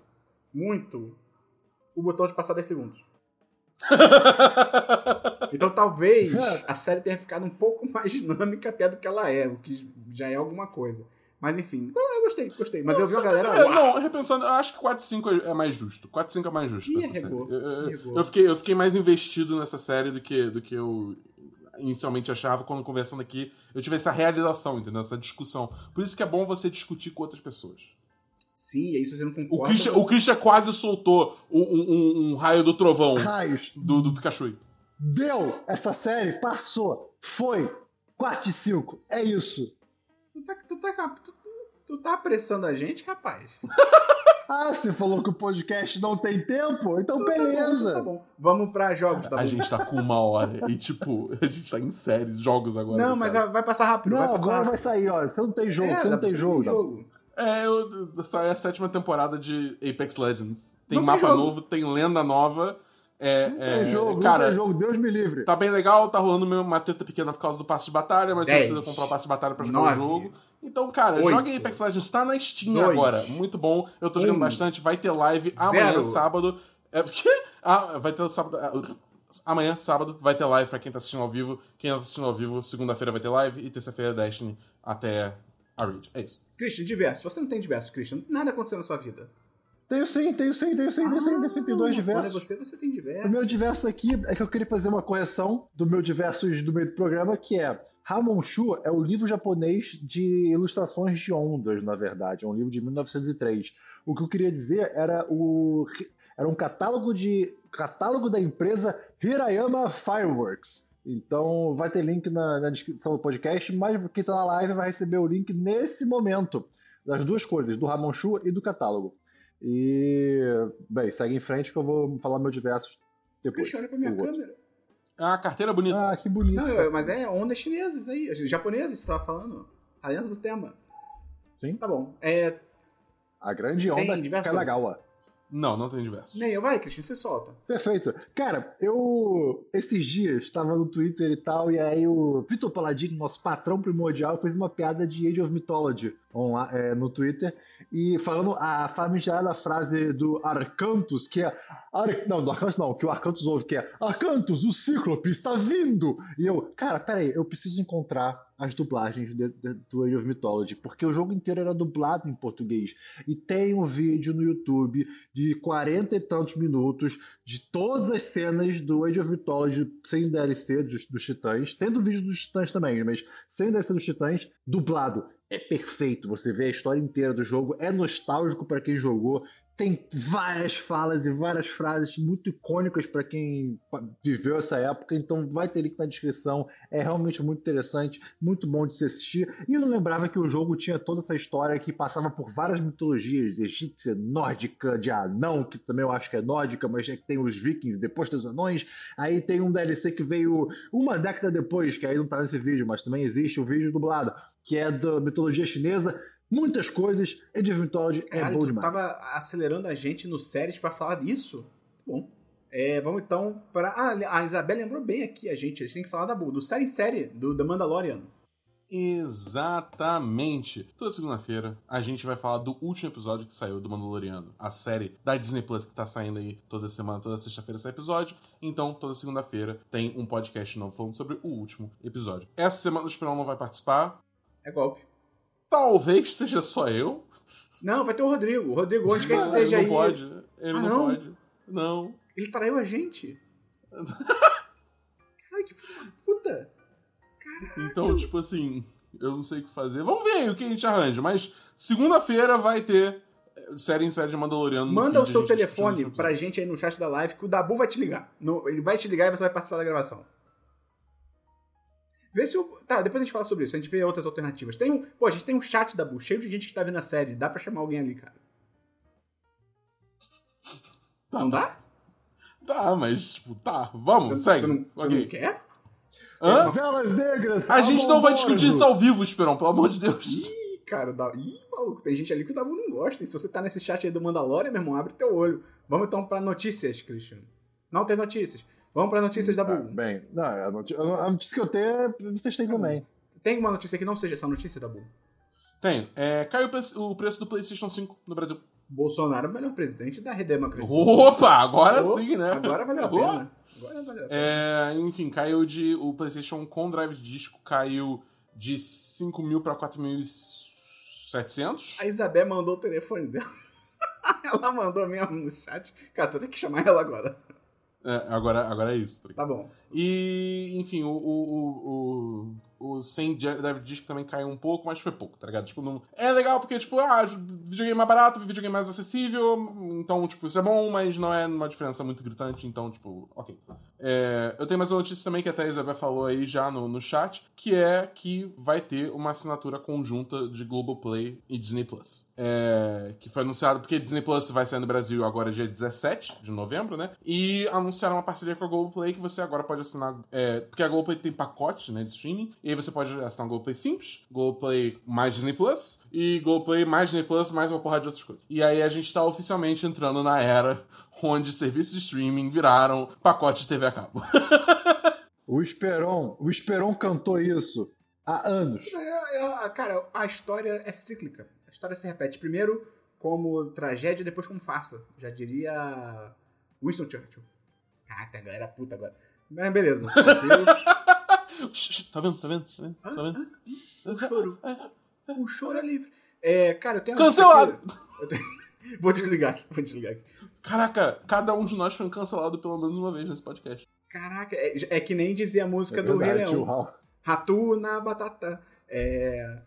muito o botão de passar 10 segundos. (laughs) Então talvez (laughs) a série tenha ficado um pouco (laughs) mais dinâmica até do que ela é, o que já é alguma coisa. Mas enfim, eu eu gostei, gostei. Mas eu vi a galera. É, não, repensando, eu acho que 4-5 é mais justo. 4-5 é mais justo Ih, essa série. Eu, eu- eu fiquei, eu fiquei mais investido nessa série do que, do que eu inicialmente achava quando conversando aqui. Eu tive essa realização, entendeu? Essa discussão. Por isso que é bom você discutir com outras pessoas. Sim, aí se você não O concorda. Christian, você- o Christian quase soltou um, um- um- um raio do trovão Raios. do, do Pikachu. Deu! Essa série passou. Foi. 4 de 5. É isso. Tu tá, tu, tá, tu, tu tá apressando a gente, rapaz? (laughs) Ah, você falou que o podcast não tem tempo? Então Então tá bom, beleza. então tá bom. Vamos pra jogos, tá A bom? gente tá com uma hora e, tipo, a gente tá em séries, jogos agora. Não, mas cara? vai passar rápido. vai Não, passar agora rápido. vai sair, ó. Você não tem jogo, É, você não tem jogo. Dabu. É, eu, saiu a sétima temporada de Apex Legends. Tem Não tem mapa jogo. novo, tem lenda nova. É, Não é, jogo, cara, tem jogo. Deus me livre. tá bem legal, tá rolando meio uma treta pequena por causa do passe de batalha, mas você Dez. precisa comprar o passe de batalha pra jogar Nove. o jogo. Então, cara, Oito. joga Apex Legends, tá na Steam Dois. agora. Muito bom. Eu tô jogando Um. bastante, vai ter live amanhã, Zero. sábado. É porque. Ah, vai ter sábado. ah, Amanhã, sábado, vai ter live pra quem tá assistindo ao vivo. Quem não tá assistindo ao vivo, segunda-feira vai ter live e terça-feira Destiny até a Reach. É isso. Christian, diverso. Você não tem diverso, Christian. Nada aconteceu na sua vida. Tenho sim, tenho sim, tenho sim, tenho sim, tenho sim. Tem dois Ah, diversos. Olha, você, você tem diverso. O meu diverso aqui é que eu queria fazer uma correção do meu diversos do meio do programa, que é Ramonshu é o livro japonês de ilustrações de ondas, na verdade. É um livro de 1903. O que eu queria dizer era o era um catálogo de catálogo da empresa Hirayama Fireworks. Então vai ter link na, na descrição do podcast, mas quem tá na live vai receber o link nesse momento das duas coisas, do Ramonshu e do catálogo. E, bem, segue em frente que eu vou falar meu diversos depois. Christian, olha pra minha O outro. câmera. É uma carteira bonita. Ah, que bonito. Não, eu- mas é ondas chinesas aí. Japonesas, você tava falando. Tá dentro do tema. Sim. Tá bom. É. A grande onda diversos? Kanagawa. Não, não tem diversos. Nem eu, vai, Christian, você solta. Perfeito. Cara, eu esses dias estava no Twitter e tal, e aí o Vitor Paladino, nosso patrão primordial, fez uma piada de Age of Mythology é, no Twitter, e falando a famigerada frase do Arcantus, que é. Ar- não, do Arcantus não, que o Arcantus ouve, que é Arcantus, o Cíclope está vindo! E eu, cara, peraí, eu preciso encontrar as dublagens de- de- do Age of Mythology, porque o jogo inteiro era dublado em português. E tem um vídeo no YouTube de 40 e tantos minutos de todas as cenas do Age of Mythology sem DLC dos, dos Titãs. Tem do vídeo dos Titãs também, mas sem DLC dos Titãs, dublado. É perfeito, você vê a história inteira do jogo, é nostálgico para quem jogou, tem várias falas e várias frases muito icônicas para quem viveu essa época, então vai ter link na descrição. É realmente muito interessante, muito bom de se assistir. E eu não lembrava que o jogo tinha toda essa história que passava por várias mitologias, egípcia, nórdica, de anão, que também eu acho que é nórdica, mas é que tem os vikings, depois tem os anões. Aí tem um DLC que veio uma década depois, que aí não tá nesse vídeo, mas também existe o vídeo dublado, que é da mitologia chinesa. Muitas coisas, Age of Mythology é Caralho, bom demais. tava acelerando a gente no séries pra falar disso? Bom. É, vamos então para. Ah, a Isabel lembrou bem aqui a gente. A gente tem que falar da, do série em série, do The Mandalorian. Exatamente. Toda segunda-feira a gente vai falar do último episódio que saiu do Mandaloriano, a série da Disney Plus que tá saindo aí toda semana, toda sexta-feira esse episódio. Então, toda segunda-feira tem um podcast novo falando sobre o último episódio. Essa semana o Esperão não vai participar. É golpe. Talvez seja só eu. Não, vai ter o Rodrigo. O Rodrigo, onde quer que (laughs) esteja ele aí. não pode. Ele Ah, não, não? pode. Não. Ele traiu a gente. (laughs) Caralho, que filho da puta. Então, tipo assim, eu não sei o que fazer. Vamos ver aí o que a gente arranja. Mas segunda-feira vai ter eh, série em série de Mandaloriano. no Manda o seu telefone pra gente aí no chat da live que o Dabu vai te ligar. No- ele vai te ligar e você vai participar da gravação. Vê se o. Tá, depois a gente fala sobre isso. A gente vê outras alternativas. Tem um. Pô, a gente tem um chat Dabu cheio de gente que tá vendo a série. Dá pra chamar alguém ali, cara. Tá, Não dá? Tá, mas, tipo, tá. Vamos, Você, segue. você não, você não quer? Hã? Velas negras! A gente não vai discutir isso ao vivo, Esperão, pelo amor de Deus. Ih, cara, o Da- Ih, maluco, tem gente ali que o Dabu não gosta. E se você tá nesse chat aí do Mandalorian, meu irmão, abre teu olho. Vamos então pra notícias, Christian. Não tem notícias. Vamos pra notícias da Ah, Bull. bem, não, a noti- a notícia que eu tenho é vocês têm também. Tem uma notícia que não seja essa notícia da Bull. Tem. É, caiu o pre- o preço do PlayStation 5 no Brasil. Bolsonaro é o melhor presidente da redemocracia. Opa, agora Oh, sim, né? Agora valeu a Oh. pena. Agora valeu a pena. É, enfim, caiu de. O PlayStation com drive de disco caiu de 5 mil pra 4.700. A Isabel mandou o telefone dela. (laughs) ela mandou mesmo no chat. Cara, tu tem que chamar ela agora. É, agora, agora é isso. tá? Tá bom. E, enfim, o, o, o, o, o sem drive de disco também caiu um pouco, mas foi pouco, tá ligado? Tipo, não... É legal porque, tipo, ah, videogame mais barato, videogame mais acessível, então, tipo, isso é bom, mas não é uma diferença muito gritante, então, tipo, ok. É, eu tenho mais uma notícia também que até a Isabel falou aí já no, no chat, que é que vai ter uma assinatura conjunta de Globoplay e Disney Plus. É, que foi anunciado porque Disney Plus vai sair no Brasil agora dia 17 de novembro, né? E anunciaram uma parceria com a Globoplay que você agora pode assinar. é, porque a Globoplay tem pacote né, de streaming, e aí você pode assinar o Globoplay simples, Globoplay mais Disney Plus, e Globoplay mais Disney Plus mais uma porrada de outras coisas. E aí a gente tá oficialmente entrando na era onde serviços de streaming viraram pacote de TV a cabo. (laughs) O Esperon, o Esperon cantou isso há anos. É, é, cara, a história é cíclica. A história se repete. Primeiro como tragédia, depois como farsa. Já diria Winston Churchill. Caraca, a galera puta agora. Mas beleza. (laughs) tranquilo. tá vendo? Tá vendo? Tá vendo? Tá vendo? O choro. O choro é livre. É, cara, eu tenho Cancelado! eu tenho- (laughs) Vou desligar aqui, vou desligar aqui. Caraca, cada um de nós foi cancelado pelo menos uma vez nesse podcast. Caraca, é, é que nem dizia a música É do Rei verdade, tio Leão. Ratu na batata. É.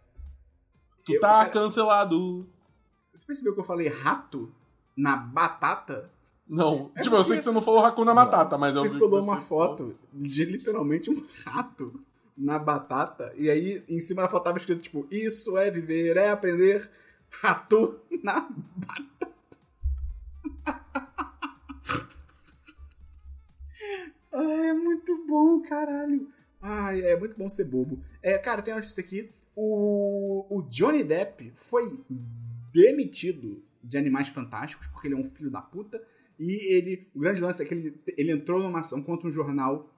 Tu Eu- tá cara- cancelado. Você percebeu que eu falei rato na batata? Não. É tipo, eu sei que você não falou Hakuna Matata, mas eu vi você uma falou. foto de literalmente um rato na batata. E aí, em cima da foto tava escrito, tipo, isso é viver, é aprender. Ratu na batata. (laughs) Ai, é muito bom, caralho. Ai, é muito bom ser bobo. É, cara, tem uma notícia aqui. O, o Johnny Depp foi demitido de Animais Fantásticos porque ele é um filho da puta. E ele, o grande lance é que ele, ele entrou numa ação contra um jornal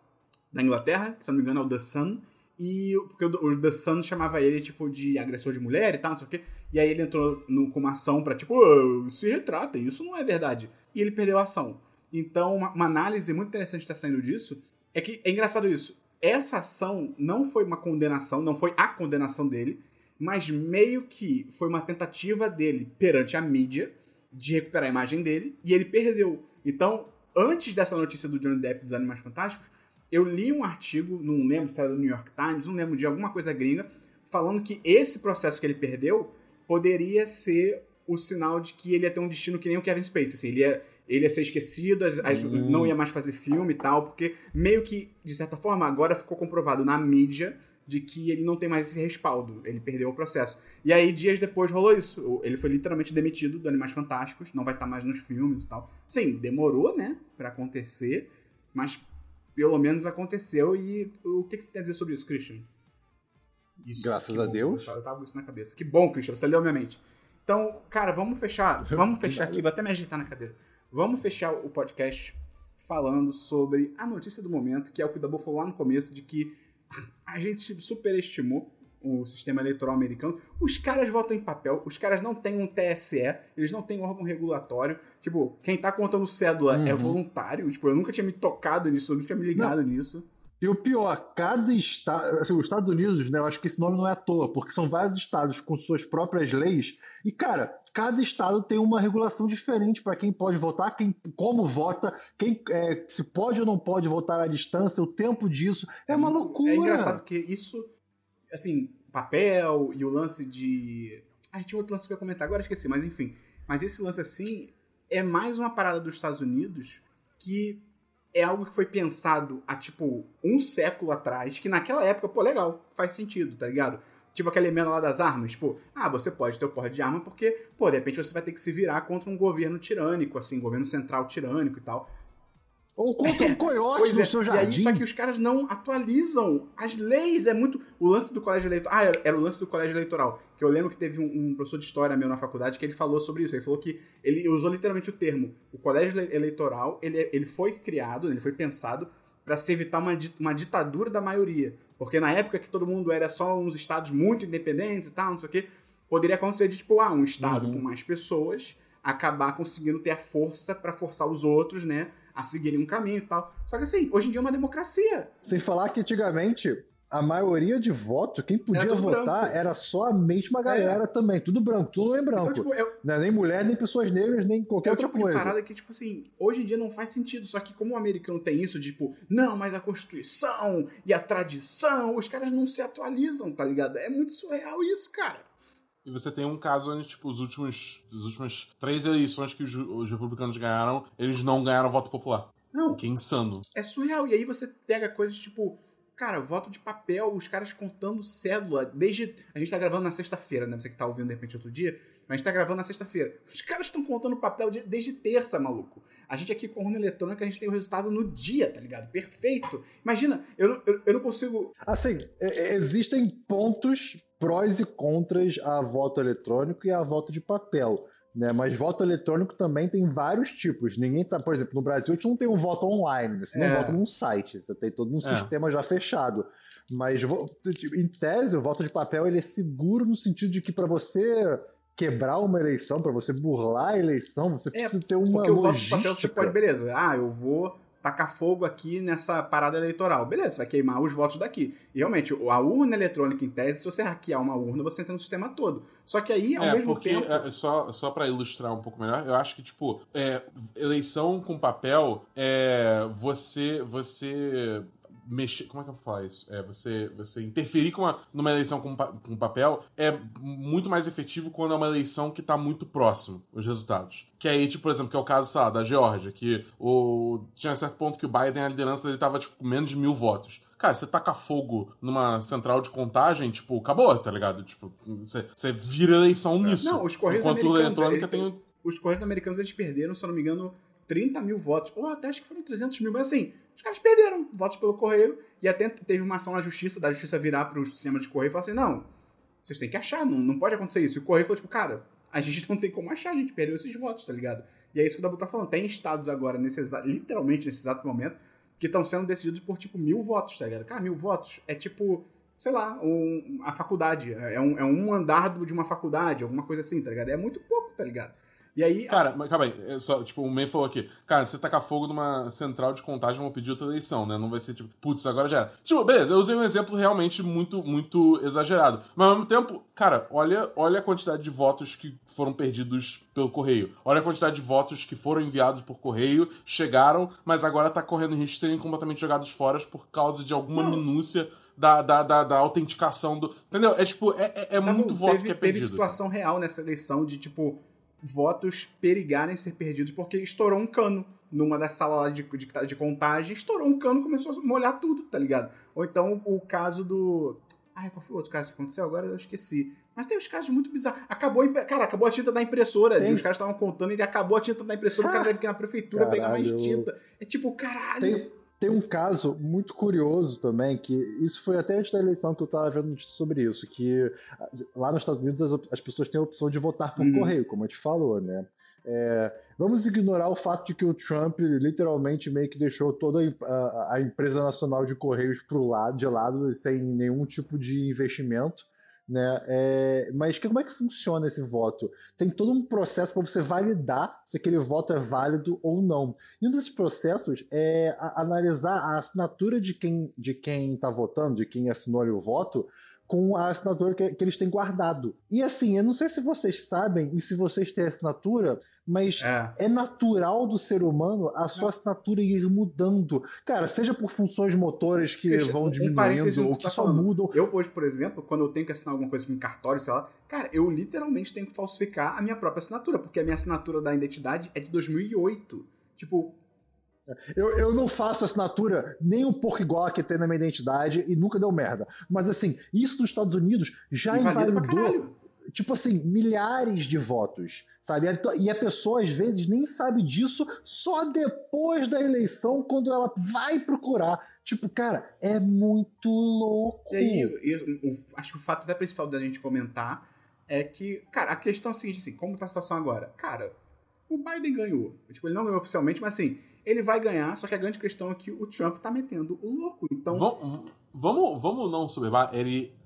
da Inglaterra, que se não me engano é o The Sun, e porque o, The Sun chamava ele, tipo, de agressor de mulher e tal, não sei o quê, e aí ele entrou no, com uma ação pra, tipo, "Ah, se retratem, isso não é verdade. E ele perdeu a ação. Então, uma, uma análise muito interessante que tá saindo disso é que, é engraçado isso, essa ação não foi uma condenação, não foi a condenação dele, mas meio que foi uma tentativa dele perante a mídia de recuperar a imagem dele e ele perdeu. Então, antes dessa notícia do Johnny Depp dos Animais Fantásticos, eu li um artigo, não lembro se era do New York Times, não lembro de alguma coisa gringa, falando que esse processo que ele perdeu poderia ser o sinal de que ele ia ter um destino que nem o Kevin Spacey. Assim, ele, ia, ele ia ser esquecido, as- as- Hum. não ia mais fazer filme e tal, porque meio que, de certa forma, agora ficou comprovado na mídia de que ele não tem mais esse respaldo. Ele perdeu o processo. E aí, dias depois, rolou isso. Ele foi literalmente demitido do Animais Fantásticos, não vai estar mais nos filmes e tal. Sim, demorou, né, pra acontecer, mas pelo menos aconteceu. E o que, que você tem a dizer sobre isso, Christian? Isso, Graças a bom. Deus. Eu tava com isso na cabeça. Que bom, Christian, você leu minha mente. Então, cara, vamos fechar. (laughs) Vamos fechar aqui. Vou até me agitar na cadeira. Vamos fechar o podcast falando sobre a notícia do momento, que é o que o Dabu falou lá no começo, de que a gente superestimou o sistema eleitoral americano. Os caras votam em papel, os caras não têm um TSE, eles não têm um órgão regulatório. Tipo, quem tá contando cédula é uhum. é voluntário. Tipo, eu nunca tinha me tocado nisso, eu nunca tinha me ligado não. nisso. E o pior, cada estado, assim, os Estados Unidos, né, eu acho que esse nome não é à toa, porque são vários estados com suas próprias leis, e cara, cada estado tem uma regulação diferente para quem pode votar, quem como vota, quem é, se pode ou não pode votar à distância, o tempo disso, é, é uma muito, loucura. É engraçado porque isso, assim, papel e o lance de. Ah, tinha outro lance que eu ia comentar, agora esqueci, mas enfim. Mas esse lance assim é mais uma parada dos Estados Unidos que é algo que foi pensado há, tipo, um século atrás, que naquela época, pô, legal, faz sentido, tá ligado? Tipo aquela emenda lá das armas, tipo, ah, você pode ter o porra de arma porque, pô, de repente você vai ter que se virar contra um governo tirânico, assim, governo central tirânico e tal. Ou contra um (laughs) coiote no é. seu jardim. Aí, só que os caras não atualizam as leis. É muito. O lance do colégio eleitoral. Ah, era, era o lance do colégio eleitoral. Que eu lembro que teve um, um, professor de história meu na faculdade que ele falou sobre isso. Ele falou que. Ele usou literalmente o termo. O colégio eleitoral, ele, ele foi criado, ele foi pensado para se evitar uma, uma ditadura da maioria. Porque na época que todo mundo era só uns estados muito independentes e tal, não sei o quê, poderia acontecer de, tipo, ah, um estado uhum. com mais pessoas acabar conseguindo ter a força para forçar os outros, né, a seguirem um caminho e tal. Só que assim, hoje em dia é uma democracia. Sem falar que antigamente a maioria de votos, quem podia era votar branco. era só a mesma galera é. também, tudo branco, tudo em branco. Então, tipo, eu... Não é nem mulher, nem pessoas negras, nem qualquer é outra tipo coisa. De parada que, tipo assim, hoje em dia não faz sentido, só que como o americano tem isso, tipo, não, mas a Constituição e a tradição, os caras não se atualizam, tá ligado? É muito surreal isso, cara. E você tem um caso onde, tipo, os últimos, as últimas três eleições que os, os republicanos ganharam, eles não ganharam voto popular. Não. Que é insano. É surreal. E aí você pega coisas tipo. Cara, voto de papel, os caras contando cédula. Desde. A gente tá gravando na sexta-feira, né? Você que tá ouvindo de repente outro dia. Mas a gente tá gravando na sexta-feira. Os caras estão contando papel de, desde terça, maluco. A gente aqui com urna eletrônica, a gente tem o resultado no dia, tá ligado? Perfeito. Imagina, eu, eu, eu não consigo. Assim, existem pontos prós e contras a voto eletrônico e a voto de papel. Né? Mas voto eletrônico também tem vários tipos. Ninguém tá, por exemplo, no Brasil a gente não tem um voto online, né? você é. não vota num site, você tem todo um é. sistema já fechado. Mas em tese, o voto de papel ele é seguro no sentido de que para você quebrar uma eleição, para você burlar a eleição, você é, precisa ter uma porque logística. o voto de papel você pode, beleza, ah, eu vou tacar fogo aqui nessa parada eleitoral. Beleza, você vai queimar os votos daqui. E realmente, a urna eletrônica, em tese, se você hackear uma urna, você entra no sistema todo. Só que aí, ao é, mesmo porque, tempo. É, só só para ilustrar um pouco melhor, eu acho que, tipo, é, eleição com papel, é, você, você mexer. Como é que eu faço? É, você, você interferir com uma, numa eleição com, com papel é muito mais efetivo quando é uma eleição que está muito próximo os resultados. Que aí, tipo, por exemplo, que é o caso, sei lá, da Geórgia, que o, tinha certo ponto que o Biden, a liderança dele tava, tipo, com menos de mil votos. Cara, você taca fogo numa central de contagem, tipo, acabou, tá ligado? Tipo, você, você vira eleição nisso. Não, os Correios Enquanto americanos... eletrônica tem... Os Correios americanos, eles perderam, se eu não me engano, 30 mil votos. Ou até acho que foram 300 mil, mas assim, os caras perderam votos pelo correio e até teve uma ação na justiça, da justiça virar para o sistema de correio e falar assim: não, vocês têm que achar, não, não pode acontecer isso. E o correio falou, tipo, cara, a gente não tem como achar, a gente perdeu esses votos, tá ligado? E é isso que o Dabu tá falando. Tem estados agora, nesse literalmente nesse exato momento, que estão sendo decididos por, tipo, mil votos, tá ligado? Cara, mil votos é tipo, sei lá, um, a faculdade. É um, é um andar de uma faculdade, alguma coisa assim, tá ligado? É muito pouco, tá ligado? E aí. Cara, mas calma aí. É só, tipo, o Men falou aqui. Cara, você tacar fogo numa central de contagem, vão pedir outra eleição, né? Não vai ser tipo, putz, agora já era. Tipo, beleza, eu usei um exemplo realmente muito, muito exagerado. Mas ao mesmo tempo, cara, olha, olha a quantidade de votos que foram perdidos pelo correio. Olha a quantidade de votos que foram enviados por correio, chegaram, mas agora tá correndo risco de serem completamente jogados fora por causa de alguma Não. minúcia. Da, da, da, da, autenticação do. Entendeu? É tipo, é, é, é tá muito voto teve, que é perdido. Teve situação real nessa eleição de, tipo, votos perigarem ser perdidos porque estourou um cano numa das salas de, de, de, contagem, estourou um cano e começou a molhar tudo, tá ligado? Ou então o caso do. Ai, qual foi o outro caso que aconteceu? Agora eu esqueci. Mas tem uns casos muito bizarros. Acabou, cara, acabou a tinta da impressora. Os caras estavam contando e acabou a tinta da impressora. Ah, o cara deve ir na prefeitura caralho. pegar mais tinta. É tipo, caralho. Tem, tem um caso muito curioso também, que isso foi até antes da eleição que eu estava vendo notícia sobre isso, que lá nos Estados Unidos as, as pessoas têm a opção de votar por uhum. correio, como a gente falou, né? É, Vamos ignorar o fato de que o Trump literalmente meio que deixou toda a, a empresa nacional de Correios pro lado, de lado, sem nenhum tipo de investimento. Né? É, mas que, como é que funciona esse voto? Tem todo um processo para você validar se aquele voto é válido ou não. E um desses processos é a, analisar a assinatura de quem de quem está votando, de quem assinou ali o voto, com a assinatura que, que, eles têm guardado. E assim, eu não sei se vocês sabem e se vocês têm assinatura, mas é, é natural do ser humano a sua assinatura ir mudando. Cara, seja por funções motoras que Deixa, vão diminuindo ou que, tá só falando. mudam. Eu hoje, por exemplo, quando eu tenho que assinar alguma coisa com cartório, sei lá, cara, eu literalmente tenho que falsificar a minha própria assinatura, porque a minha assinatura da identidade é de 2008. Tipo, eu, eu não faço assinatura nem um pouco igual a que tem na minha identidade e nunca deu merda. Mas assim, isso nos Estados Unidos já invalidou, tipo assim, milhares de votos, sabe? E a pessoa às vezes nem sabe disso só depois da eleição, quando ela vai procurar. Tipo, cara, é muito louco. E aí, eu, acho que o fato até principal da gente comentar é que, cara, a questão é a seguinte, assim, como tá a situação agora? Cara, o Biden ganhou. Tipo, ele não ganhou oficialmente, mas assim, ele vai ganhar, só que a grande questão é que o Trump tá metendo o louco. Então. Vamos, vamos, vamos não soberbar. Ele.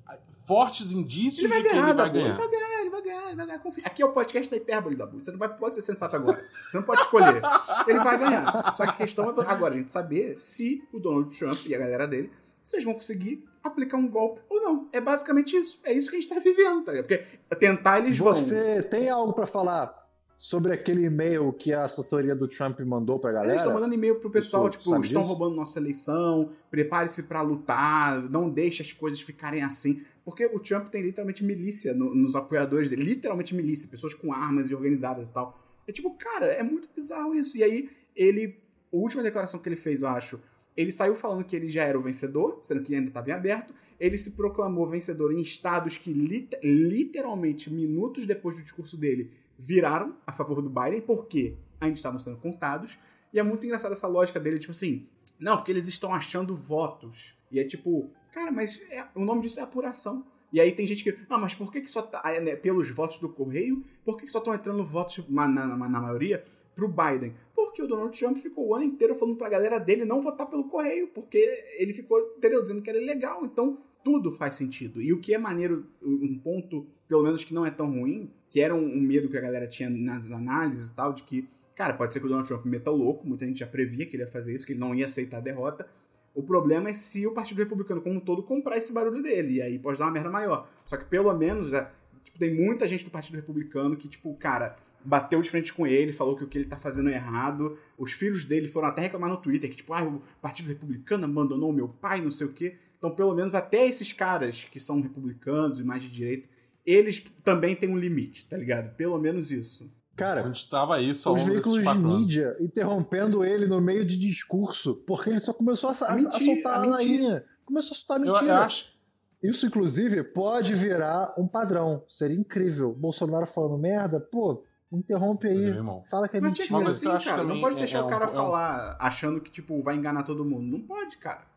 Fortes indícios de que ele vai ganhar. Ele vai ganhar, ele vai ganhar, ele vai ganhar. Confia. Aqui é o podcast da hipérbole da Você não vai, pode ser sensato agora. Você não pode escolher. ele vai ganhar. Só que a questão é agora a gente saber se o Donald Trump e a galera dele vocês vão conseguir aplicar um golpe ou não. É basicamente isso. É isso que a gente tá vivendo, tá ligado? Porque tentar eles Você vão. Você tem algo para falar sobre aquele e-mail que a assessoria do Trump mandou pra galera. Eles estão mandando e-mail pro pessoal, tipo, estão disso? roubando nossa eleição, prepare-se para lutar, não deixe as coisas ficarem assim. Porque o Trump tem literalmente milícia no, nos apoiadores dele, literalmente milícia, pessoas com armas e organizadas e tal. É tipo, cara, é muito bizarro isso. E aí, ele, a última declaração que ele fez, eu acho, ele saiu falando que ele já era o vencedor, sendo que ainda estava em aberto. Ele se proclamou vencedor em estados que, literalmente, minutos depois do discurso dele, viraram a favor do Biden, porque ainda estavam sendo contados. E é muito engraçada essa lógica dele, tipo assim, não, porque eles estão achando votos. E é tipo, cara, mas é, o nome disso é apuração. E aí tem gente que, não, mas por que, que só tá, né, pelos votos do correio, por que, que só estão entrando votos, na, na, na maioria, pro Biden? Porque o Donald Trump ficou o ano inteiro falando pra galera dele não votar pelo correio, porque ele ficou entendeu, dizendo que era ilegal. Então, tudo faz sentido. E o que é maneiro, um ponto, pelo menos que não é tão ruim, que era um, um, medo que a galera tinha nas análises e tal, de que, cara, pode ser que o Donald Trump meta louco, muita gente já previa que ele ia fazer isso, que ele não ia aceitar a derrota. O problema é se o Partido Republicano como um todo comprar esse barulho dele, e aí pode dar uma merda maior. Só que pelo menos, é, tipo, tem muita gente do Partido Republicano que, tipo, cara, bateu de frente com ele, falou que o que ele tá fazendo é errado. Os filhos dele foram até reclamar no Twitter que, tipo, ah, o Partido Republicano abandonou meu pai, não sei o quê. Então, pelo menos até esses caras que são republicanos e mais de direita, eles também têm um limite, tá ligado? Pelo menos isso. Cara, onde estava isso os veículos de mídia interrompendo ele no meio de discurso, porque ele só começou a, a, a soltar a, a. Começou a soltar mentira. Eu, eu acho... Isso, inclusive, pode virar um padrão. Seria incrível. Bolsonaro falando merda, pô, interrompe aí. Fala que é mentira. Mas tinha que ser assim, cara. Não pode deixar é, o cara é um, falar é um... achando que, tipo, vai enganar todo mundo. Não pode, cara.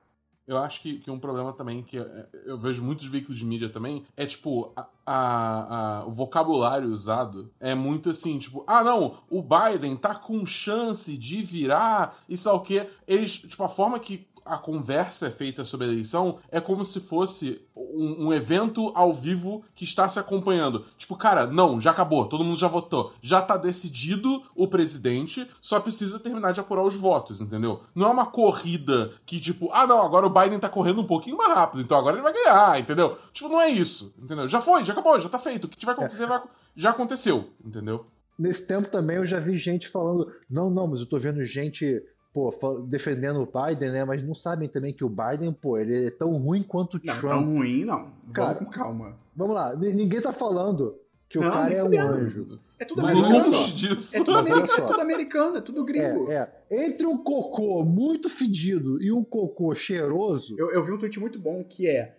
Eu acho que, que um problema também que eu vejo muitos veículos de mídia também é tipo a, a, a, o vocabulário usado é muito assim, tipo, ah não, o Biden tá com chance de virar e sei o que. Eles, tipo, a forma que a conversa é feita sobre a eleição é como se fosse um, um, evento ao vivo que está se acompanhando. Tipo, cara, não, já acabou, todo mundo já votou. Já tá decidido o presidente, só precisa terminar de apurar os votos, entendeu? Não é uma corrida que, tipo, ah, não, agora o Biden tá correndo um pouquinho mais rápido, então agora ele vai ganhar, entendeu? Tipo, não é isso, entendeu? Já foi, já acabou, já tá feito. O que tiver acontecer, é. vai, já aconteceu, entendeu? Nesse tempo também eu já vi gente falando, não, não, mas eu tô vendo gente pô, defendendo o Biden, né? Mas não sabem também que o Biden, pô, ele é tão ruim quanto o não, Trump. Tão ruim, não. Cara, vamos com calma. Vamos lá, ninguém tá falando que não, o cara é um anjo. É tudo mas americano. Disso. É tudo, americano, é tudo americano, é tudo gringo. É, é. Entre um cocô muito fedido e um cocô cheiroso. Eu, eu vi um tweet muito bom que é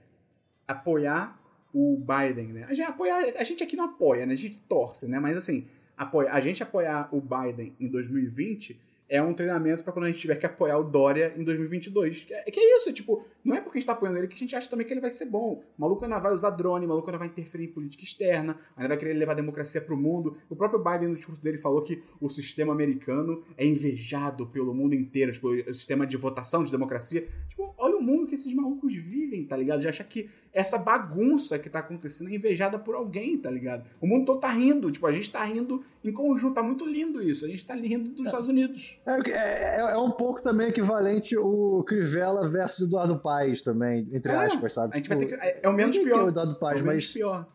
apoiar o Biden, né? A gente, apoiar, a gente aqui não apoia, né? A gente torce, né? Mas assim, apoia, a gente apoiar o Biden em 2020 é um treinamento para quando a gente tiver que apoiar o Dória em 2022. Que é, que é isso, tipo, não é porque a gente tá apoiando ele que a gente acha também que ele vai ser bom. O maluco ainda vai usar drone, o maluco ainda vai interferir em política externa, ainda vai querer levar a democracia pro mundo. O próprio Biden, no discurso dele, falou que o sistema americano é invejado pelo mundo inteiro, tipo, o sistema de votação, de democracia. Tipo, olha o mundo que esses malucos vivem, tá ligado? Já acha que essa bagunça que tá acontecendo é invejada por alguém, tá ligado? O mundo todo tá rindo, tipo, a gente tá rindo em conjunto, tá muito lindo isso. A gente tá rindo dos é. Estados Unidos. É, é, é, um pouco também equivalente o Crivella versus Eduardo Paes também, entre é, aspas, sabe? A gente tipo, vai ter que, é, é o menos pior. É o Eduardo Paes, é o menos pior.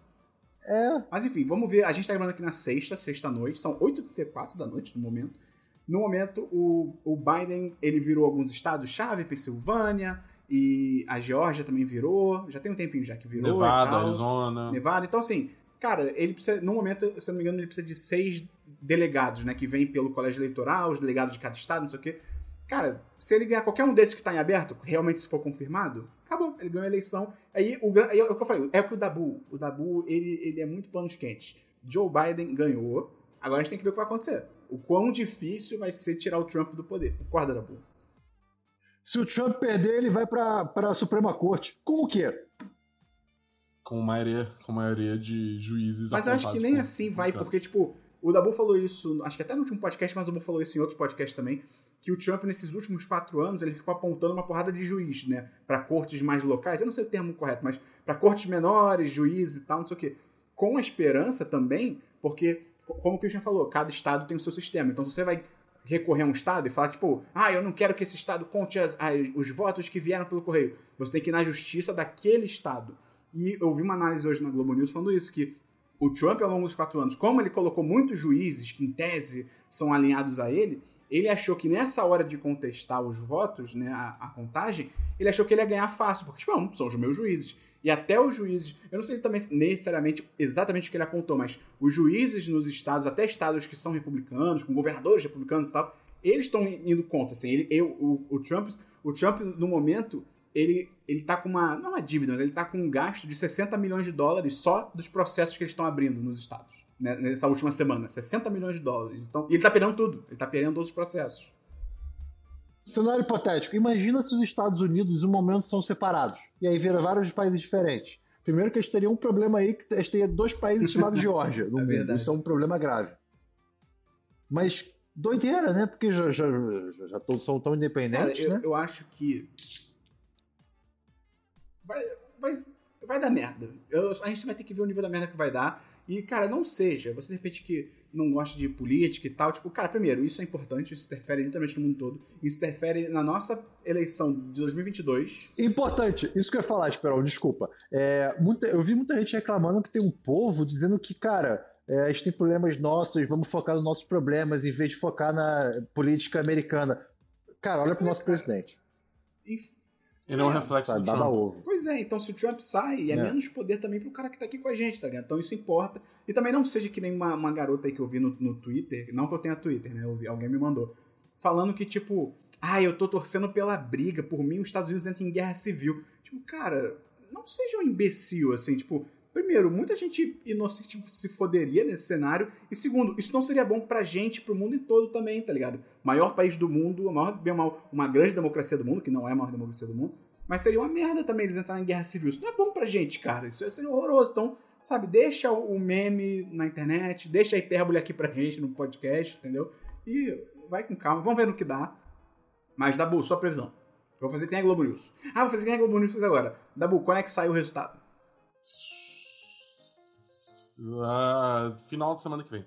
É. Mas enfim, vamos ver. A gente tá gravando aqui na sexta, sexta-noite. São 8h34 da noite no momento. No momento, o, o Biden ele virou alguns estados-chave, Pensilvânia, e a Geórgia também virou. Já tem um tempinho já que virou. Nevada, Arizona. Nevada. Então, assim, cara, ele precisa. No momento, se eu não me engano, ele precisa de seis delegados, né? Que vem pelo colégio eleitoral, os delegados de cada estado, não sei o quê. Cara, se ele ganhar qualquer um desses que está em aberto, realmente se for confirmado, acabou. Ele ganhou a eleição. Aí, o, aí é o que eu falei, é o que o Dabu. O Dabu, ele, ele é muito panos quentes. Joe Biden ganhou. Agora a gente tem que ver o que vai acontecer. O quão difícil vai ser tirar o Trump do poder. Concorda, Dabu? Se o Trump perder, ele vai para a Suprema Corte. Como que é? Com maioria, com maioria de juízes Mas eu acho que nem assim vai, porque, tipo, o Dabu falou isso, acho que até no último podcast, mas o Dabu falou isso em outros podcasts também que o Trump, nesses últimos quatro anos, ele ficou apontando uma porrada de juiz, né? Para cortes mais locais, eu não sei o termo correto, mas para cortes menores, juízes e tal, não sei o quê. Com a esperança também, porque, como o Christian falou, cada estado tem o seu sistema. Então, se você vai recorrer a um estado e falar, tipo, ah, eu não quero que esse estado conte as, as, os votos que vieram pelo correio, você tem que ir na justiça daquele estado. E eu vi uma análise hoje na Globo News falando isso, que o Trump, ao longo dos quatro anos, como ele colocou muitos juízes que, em tese, são alinhados a ele, ele achou que nessa hora de contestar os votos, né, a, a contagem, ele achou que ele ia ganhar fácil, porque, tipo, não, são os meus juízes. E até os juízes, eu não sei também necessariamente exatamente o que ele apontou, mas os juízes nos estados, até estados que são republicanos, com governadores republicanos e tal, eles estão indo contra, assim, ele, eu, o, o, Trump, o Trump, no momento, ele, ele tá com uma, não uma dívida, mas ele tá com um gasto de 60 milhões de dólares só dos processos que eles estão abrindo nos estados. Né, nessa última semana. 60 milhões de dólares. Então, e ele tá perdendo tudo. Ele tá perdendo todos os processos. Cenário hipotético. Imagina se os Estados Unidos, em um momento, são separados. E aí vira vários países diferentes. Primeiro que a gente teria um problema aí, que a gente teria dois países (laughs) chamados Geórgia no é mundo. Isso é um problema grave. Mas doideira, né? Porque já, já, já, já todos são tão independentes, Cara, eu, né? Eu acho que... Vai, vai, vai dar merda. Eu, a gente vai ter que ver o nível da merda que vai dar. E, cara, não seja. Você de repente que não gosta de política e tal. Tipo, cara, primeiro, isso é importante, isso interfere literalmente no mundo todo. Isso interfere na nossa eleição de 2022. Importante, isso que eu ia falar, Esperão, desculpa. É, muita, eu vi muita gente reclamando que tem um povo dizendo que, cara, é, a gente tem problemas nossos, vamos focar nos nossos problemas em vez de focar na política americana. Cara, olha pro é, nosso presidente. E não é, reflexo do Trump. Ovo. Pois é, então se o Trump sai, é, é. menos poder também pro cara que tá aqui com a gente, tá ligado? Então isso importa. E também não seja que nem uma, uma garota aí que eu vi no, no Twitter, não que eu tenha Twitter, né? Eu vi, alguém me mandou. Falando que, tipo, ah, eu tô torcendo pela briga, por mim os Estados Unidos entram em guerra civil. Tipo, cara, não seja um imbecil, assim, tipo, Primeiro, muita gente inocente se foderia nesse cenário. E segundo, isso não seria bom pra gente, pro mundo todo também, tá ligado? Maior país do mundo, a maior, bem mal, uma grande democracia do mundo, que não é a maior democracia do mundo. Mas seria uma merda também eles entrarem em guerra civil. Isso não é bom pra gente, cara. Isso seria horroroso. Então, sabe, deixa o meme na internet, deixa a hipérbole aqui pra gente no podcast, entendeu? E vai com calma. Vamos ver no que dá. Mas, Dabu, sua previsão. Eu vou fazer quem é Globo News. Ah, vou fazer quem é Globo News agora. Dabu, quando é que sai o resultado? Uh, final de semana que vem.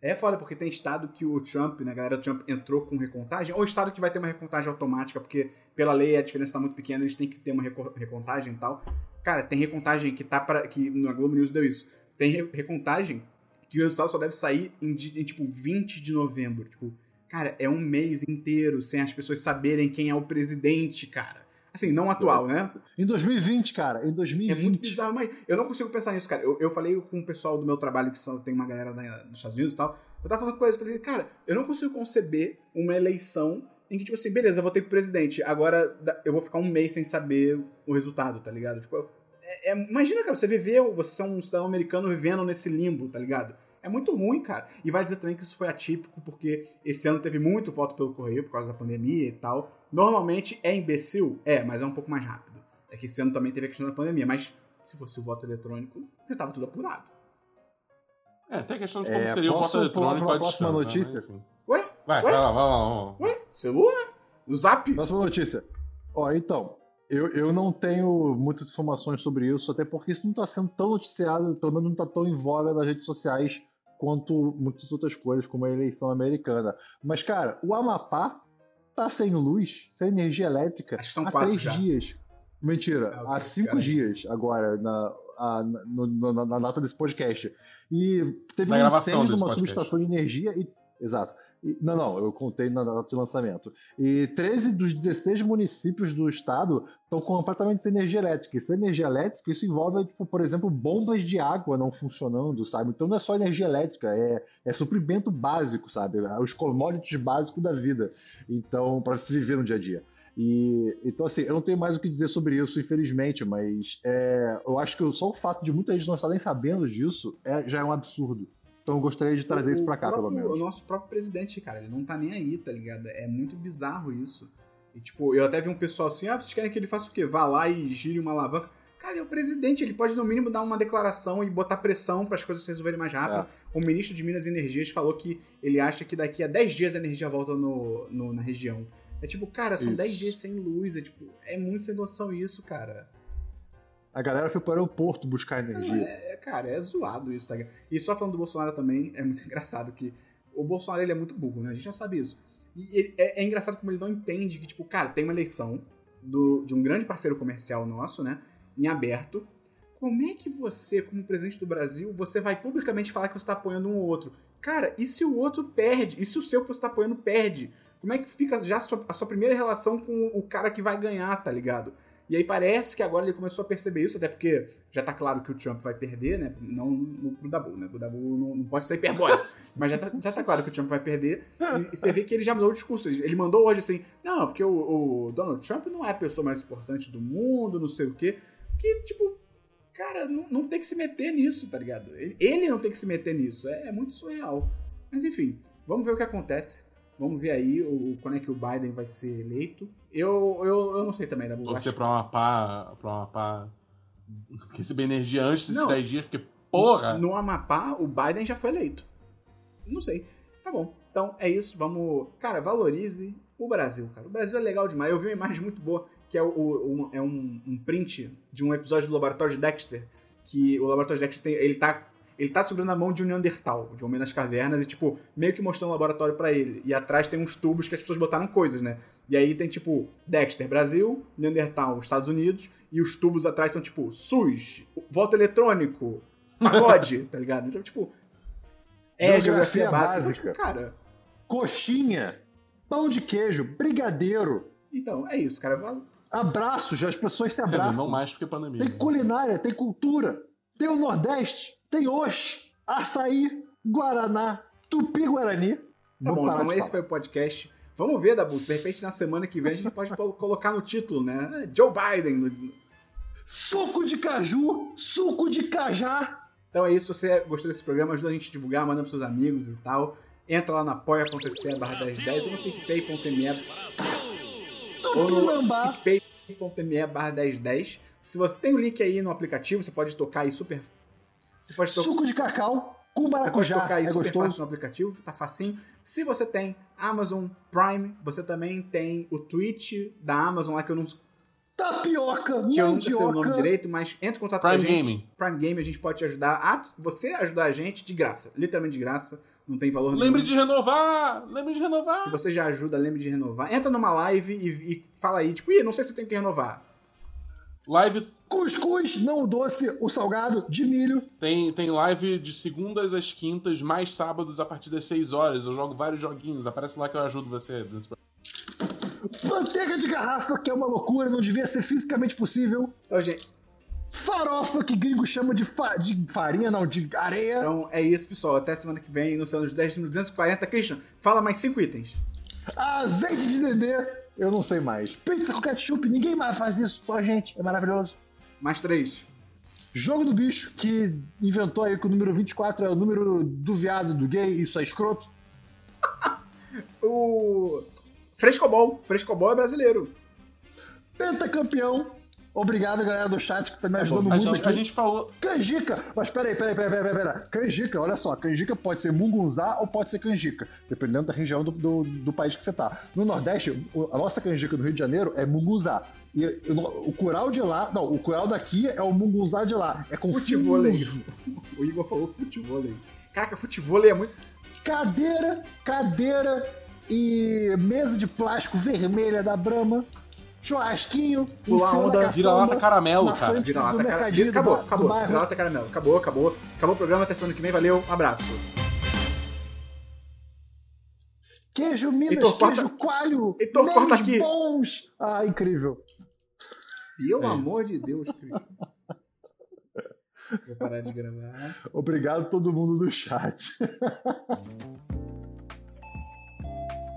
É foda, porque tem estado que o Trump, né, a galera do Trump entrou com recontagem, ou estado que vai ter uma recontagem automática, porque pela lei a diferença tá muito pequena, eles têm que ter uma recontagem e tal. Cara, tem recontagem que tá para que na Globo News deu isso. Tem recontagem que o resultado só deve sair em, em, tipo 20 de novembro, tipo, cara, é um mês inteiro sem as pessoas saberem quem é o presidente, cara. Assim, não atual, né? Em 2020, cara. Em 2020. É muito bizarro, mas eu não consigo pensar nisso, cara. Eu, eu falei com o pessoal do meu trabalho, que são, tem uma galera dos Estados Unidos e tal. Eu tava falando com eles, eu falei, cara, eu não consigo conceber uma eleição em que, tipo assim, beleza, eu votei pro presidente, agora eu vou ficar um mês sem saber o resultado, tá ligado? Tipo, é, é, imagina, cara, você viveu, você é um cidadão americano vivendo nesse limbo, tá ligado? É muito ruim, cara. E vai dizer também que isso foi atípico, porque esse ano teve muito voto pelo correio por causa da pandemia e tal. Normalmente é imbecil? É, mas é um pouco mais rápido. É que esse ano também teve a questão da pandemia, mas se fosse o voto eletrônico, já tava tudo apurado. É, tem a questão de como é, seria o voto eletrônico a próxima notícia? Né? Ué? Vai, vai lá, vai lá. Ué? Celular? O Zap? Próxima notícia. Ó, então, eu, eu não tenho muitas informações sobre isso, até porque isso não está sendo tão noticiado, pelo menos não está tão em voga nas redes sociais quanto muitas outras coisas, como a eleição americana. Mas, cara, o Amapá tá sem luz, sem energia elétrica há três já. dias. Mentira, ah, okay, há cinco cara. dias agora, na, a, no, na, na data desse podcast. E teve na um incêndio numa subestação de energia e. Exato. Não, não, eu contei na data de lançamento. E 13 dos 16 municípios do estado estão completamente sem energia elétrica. E sem energia elétrica, isso envolve, tipo, por exemplo, bombas de água não funcionando, sabe? Então não é só energia elétrica, é, é suprimento básico, sabe? Os commodities básicos da vida. Então, para se viver no dia a dia. E, então, assim, eu não tenho mais o que dizer sobre isso, infelizmente, mas é, eu acho que só o fato de muita gente não estar nem sabendo disso é, já é um absurdo. Então eu gostaria de trazer o, isso pra cá, próprio, pelo menos. O nosso próprio presidente, cara, ele não tá nem aí, tá ligado? É muito bizarro isso. E, tipo, eu até vi um pessoal assim, ah, vocês querem que ele faça o quê? Vá lá e gire uma alavanca. Cara, é o presidente, ele pode no mínimo dar uma declaração e botar pressão para as coisas se resolverem mais rápido. É. O ministro de Minas e Energias falou que ele acha que daqui a 10 dias a energia volta no, no na região. É tipo, cara, são isso. 10 dias sem luz. É tipo, é muito sem noção isso, cara. A galera foi para o aeroporto buscar energia. É, é, cara, é zoado isso, tá E só falando do Bolsonaro também, é muito (laughs) engraçado que o Bolsonaro ele é muito burro, né? A gente já sabe isso. E ele, é, é, engraçado como ele não entende que, tipo, cara, tem uma eleição do, de um grande parceiro comercial nosso, né? Em aberto. Como é que você, como presidente do Brasil, você vai publicamente falar que você está apoiando um ou outro? Cara, e se o outro perde? E se o seu que você está apoiando perde? Como é que fica já a sua, a sua primeira relação com o cara que vai ganhar, tá ligado? E aí parece que agora ele começou a perceber isso, até porque já tá claro que o Trump vai perder, né? Não no, Dabu, né? O Dabu não, não pode ser hiperbólico. (laughs) mas já tá, já tá claro que o Trump vai perder. E, e, você vê que ele já mudou o discurso. Ele mandou hoje assim: não, porque o, o Donald Trump não é a pessoa mais importante do mundo, não sei o quê. Que, tipo, cara, não, não tem que se meter nisso, tá ligado? Ele, ele não tem que se meter nisso. É, é muito surreal. Mas enfim, vamos ver o que acontece. Vamos ver aí o, quando é que o Biden vai ser eleito. Eu, eu, eu não sei também, da Você pra uma pá, pra uma pá receber energia antes desses 10 dias, porque porra! No, Amapá, o Biden já foi eleito. Não sei. Tá bom. Então é isso. Vamos. Cara, valorize o Brasil, cara. O Brasil é legal demais. Eu vi uma imagem muito boa, que é, o, o é um, um, print de um episódio do Laboratório de Dexter. Que o Laboratório de Dexter tem, ele tá ele tá segurando a mão de um Neandertal, de um homem nas cavernas, e, tipo, meio que mostrando um laboratório para ele. E atrás tem uns tubos que as pessoas botaram coisas, né? E aí tem, tipo, Dexter, Brasil, Neandertal, Estados Unidos, e os tubos atrás são, tipo, SUS, voto eletrônico, pagode, (laughs) tá ligado? Então, tipo, é geografia, geografia básica. Então, tipo, cara... Coxinha, pão de queijo, brigadeiro. Então, é isso, cara. Abraços, já as pessoas se abraçam. Dizer, não mais porque pandemia. Tem né? culinária, tem cultura, tem o Nordeste, tem Oxe, Açaí, Guaraná, Tupi-Guarani. Tá bom, então esse foi o podcast. Vamos ver, Dabu, de repente na semana que vem a gente pode colocar no título, né? Joe Biden. Suco de caju, suco de cajá. Então é isso, se você gostou desse programa, ajuda a gente a divulgar, manda pros seus amigos e tal. Entra lá na apoia.se barra 1010 ou no picpay.me ou no picpay.me barra 1010. Se você tem o link aí no aplicativo, você pode tocar aí super você pode to... Suco de cacau com maracujá. Você pode tocar isso é super gostoso. fácil no aplicativo, tá facinho. Se você tem Amazon Prime, você também tem o Twitch da Amazon lá que eu não Tapioca, Que eu não sei o nome direito, mas entre em contato Prime com a gente. Gaming. Prime Game, a gente pode te ajudar a você ajudar a gente de graça, literalmente de graça, não tem valor Lembre nenhum. de renovar! Lembre de renovar! Se você já ajuda, lembre de renovar. Entra numa live e, e fala aí, tipo, ih, não sei se eu tenho que renovar. Live. Cuscuz, não o doce, o salgado, de milho. Tem, tem live de segundas às quintas, mais sábados a partir das 6 horas. Eu jogo vários joguinhos. Aparece lá que eu ajudo você. Manteiga de garrafa, que é uma loucura, não devia ser fisicamente possível. Então, gente. Farofa, que gringo chama de, fa de farinha, não, de areia. Então é isso, pessoal. Até semana que vem, no Céu 10 240. Christian, fala mais 5 itens. Azeite de dendê eu não sei mais. Pizza com ketchup, ninguém mais faz isso, só a gente. É maravilhoso. Mais três. Jogo do bicho que inventou aí que o número 24 é o número do viado, do gay, isso é escroto. (laughs) o Frescobol. Frescobol é brasileiro. Pentacampeão. Obrigado, galera do chat, que tá me ajudando a muito gente, aqui. a gente falou. Canjica! Mas peraí, peraí, peraí, peraí, peraí. Canjica, olha só, canjica pode ser mungunzá ou pode ser canjica, dependendo da região do, do, do país que você tá. No Nordeste, a nossa canjica no Rio de Janeiro é mungunzá. E o, curau de lá, não, o curau daqui é o mungunzá de lá. É com Futevôlei. O Igor falou futevôlei. Caraca, futevôlei é muito. Cadeira, cadeira e mesa de plástico vermelha da Brahma. Churrasquinho, cima onda, da vira-lata caçamba, caramelo, cara. Vira lata, cara. mercadinho Acabou, acabou. Vira lata caramelo. Acabou, acabou. Acabou o programa, até semana que vem. Valeu, um abraço. Queijo Minas, Heitor, corta- queijo coalho. Heitor, corta aqui. bons. Ah, incrível. Pelo É amor de Deus, Cristo. Vou parar de gravar. Obrigado todo mundo do chat. (laughs)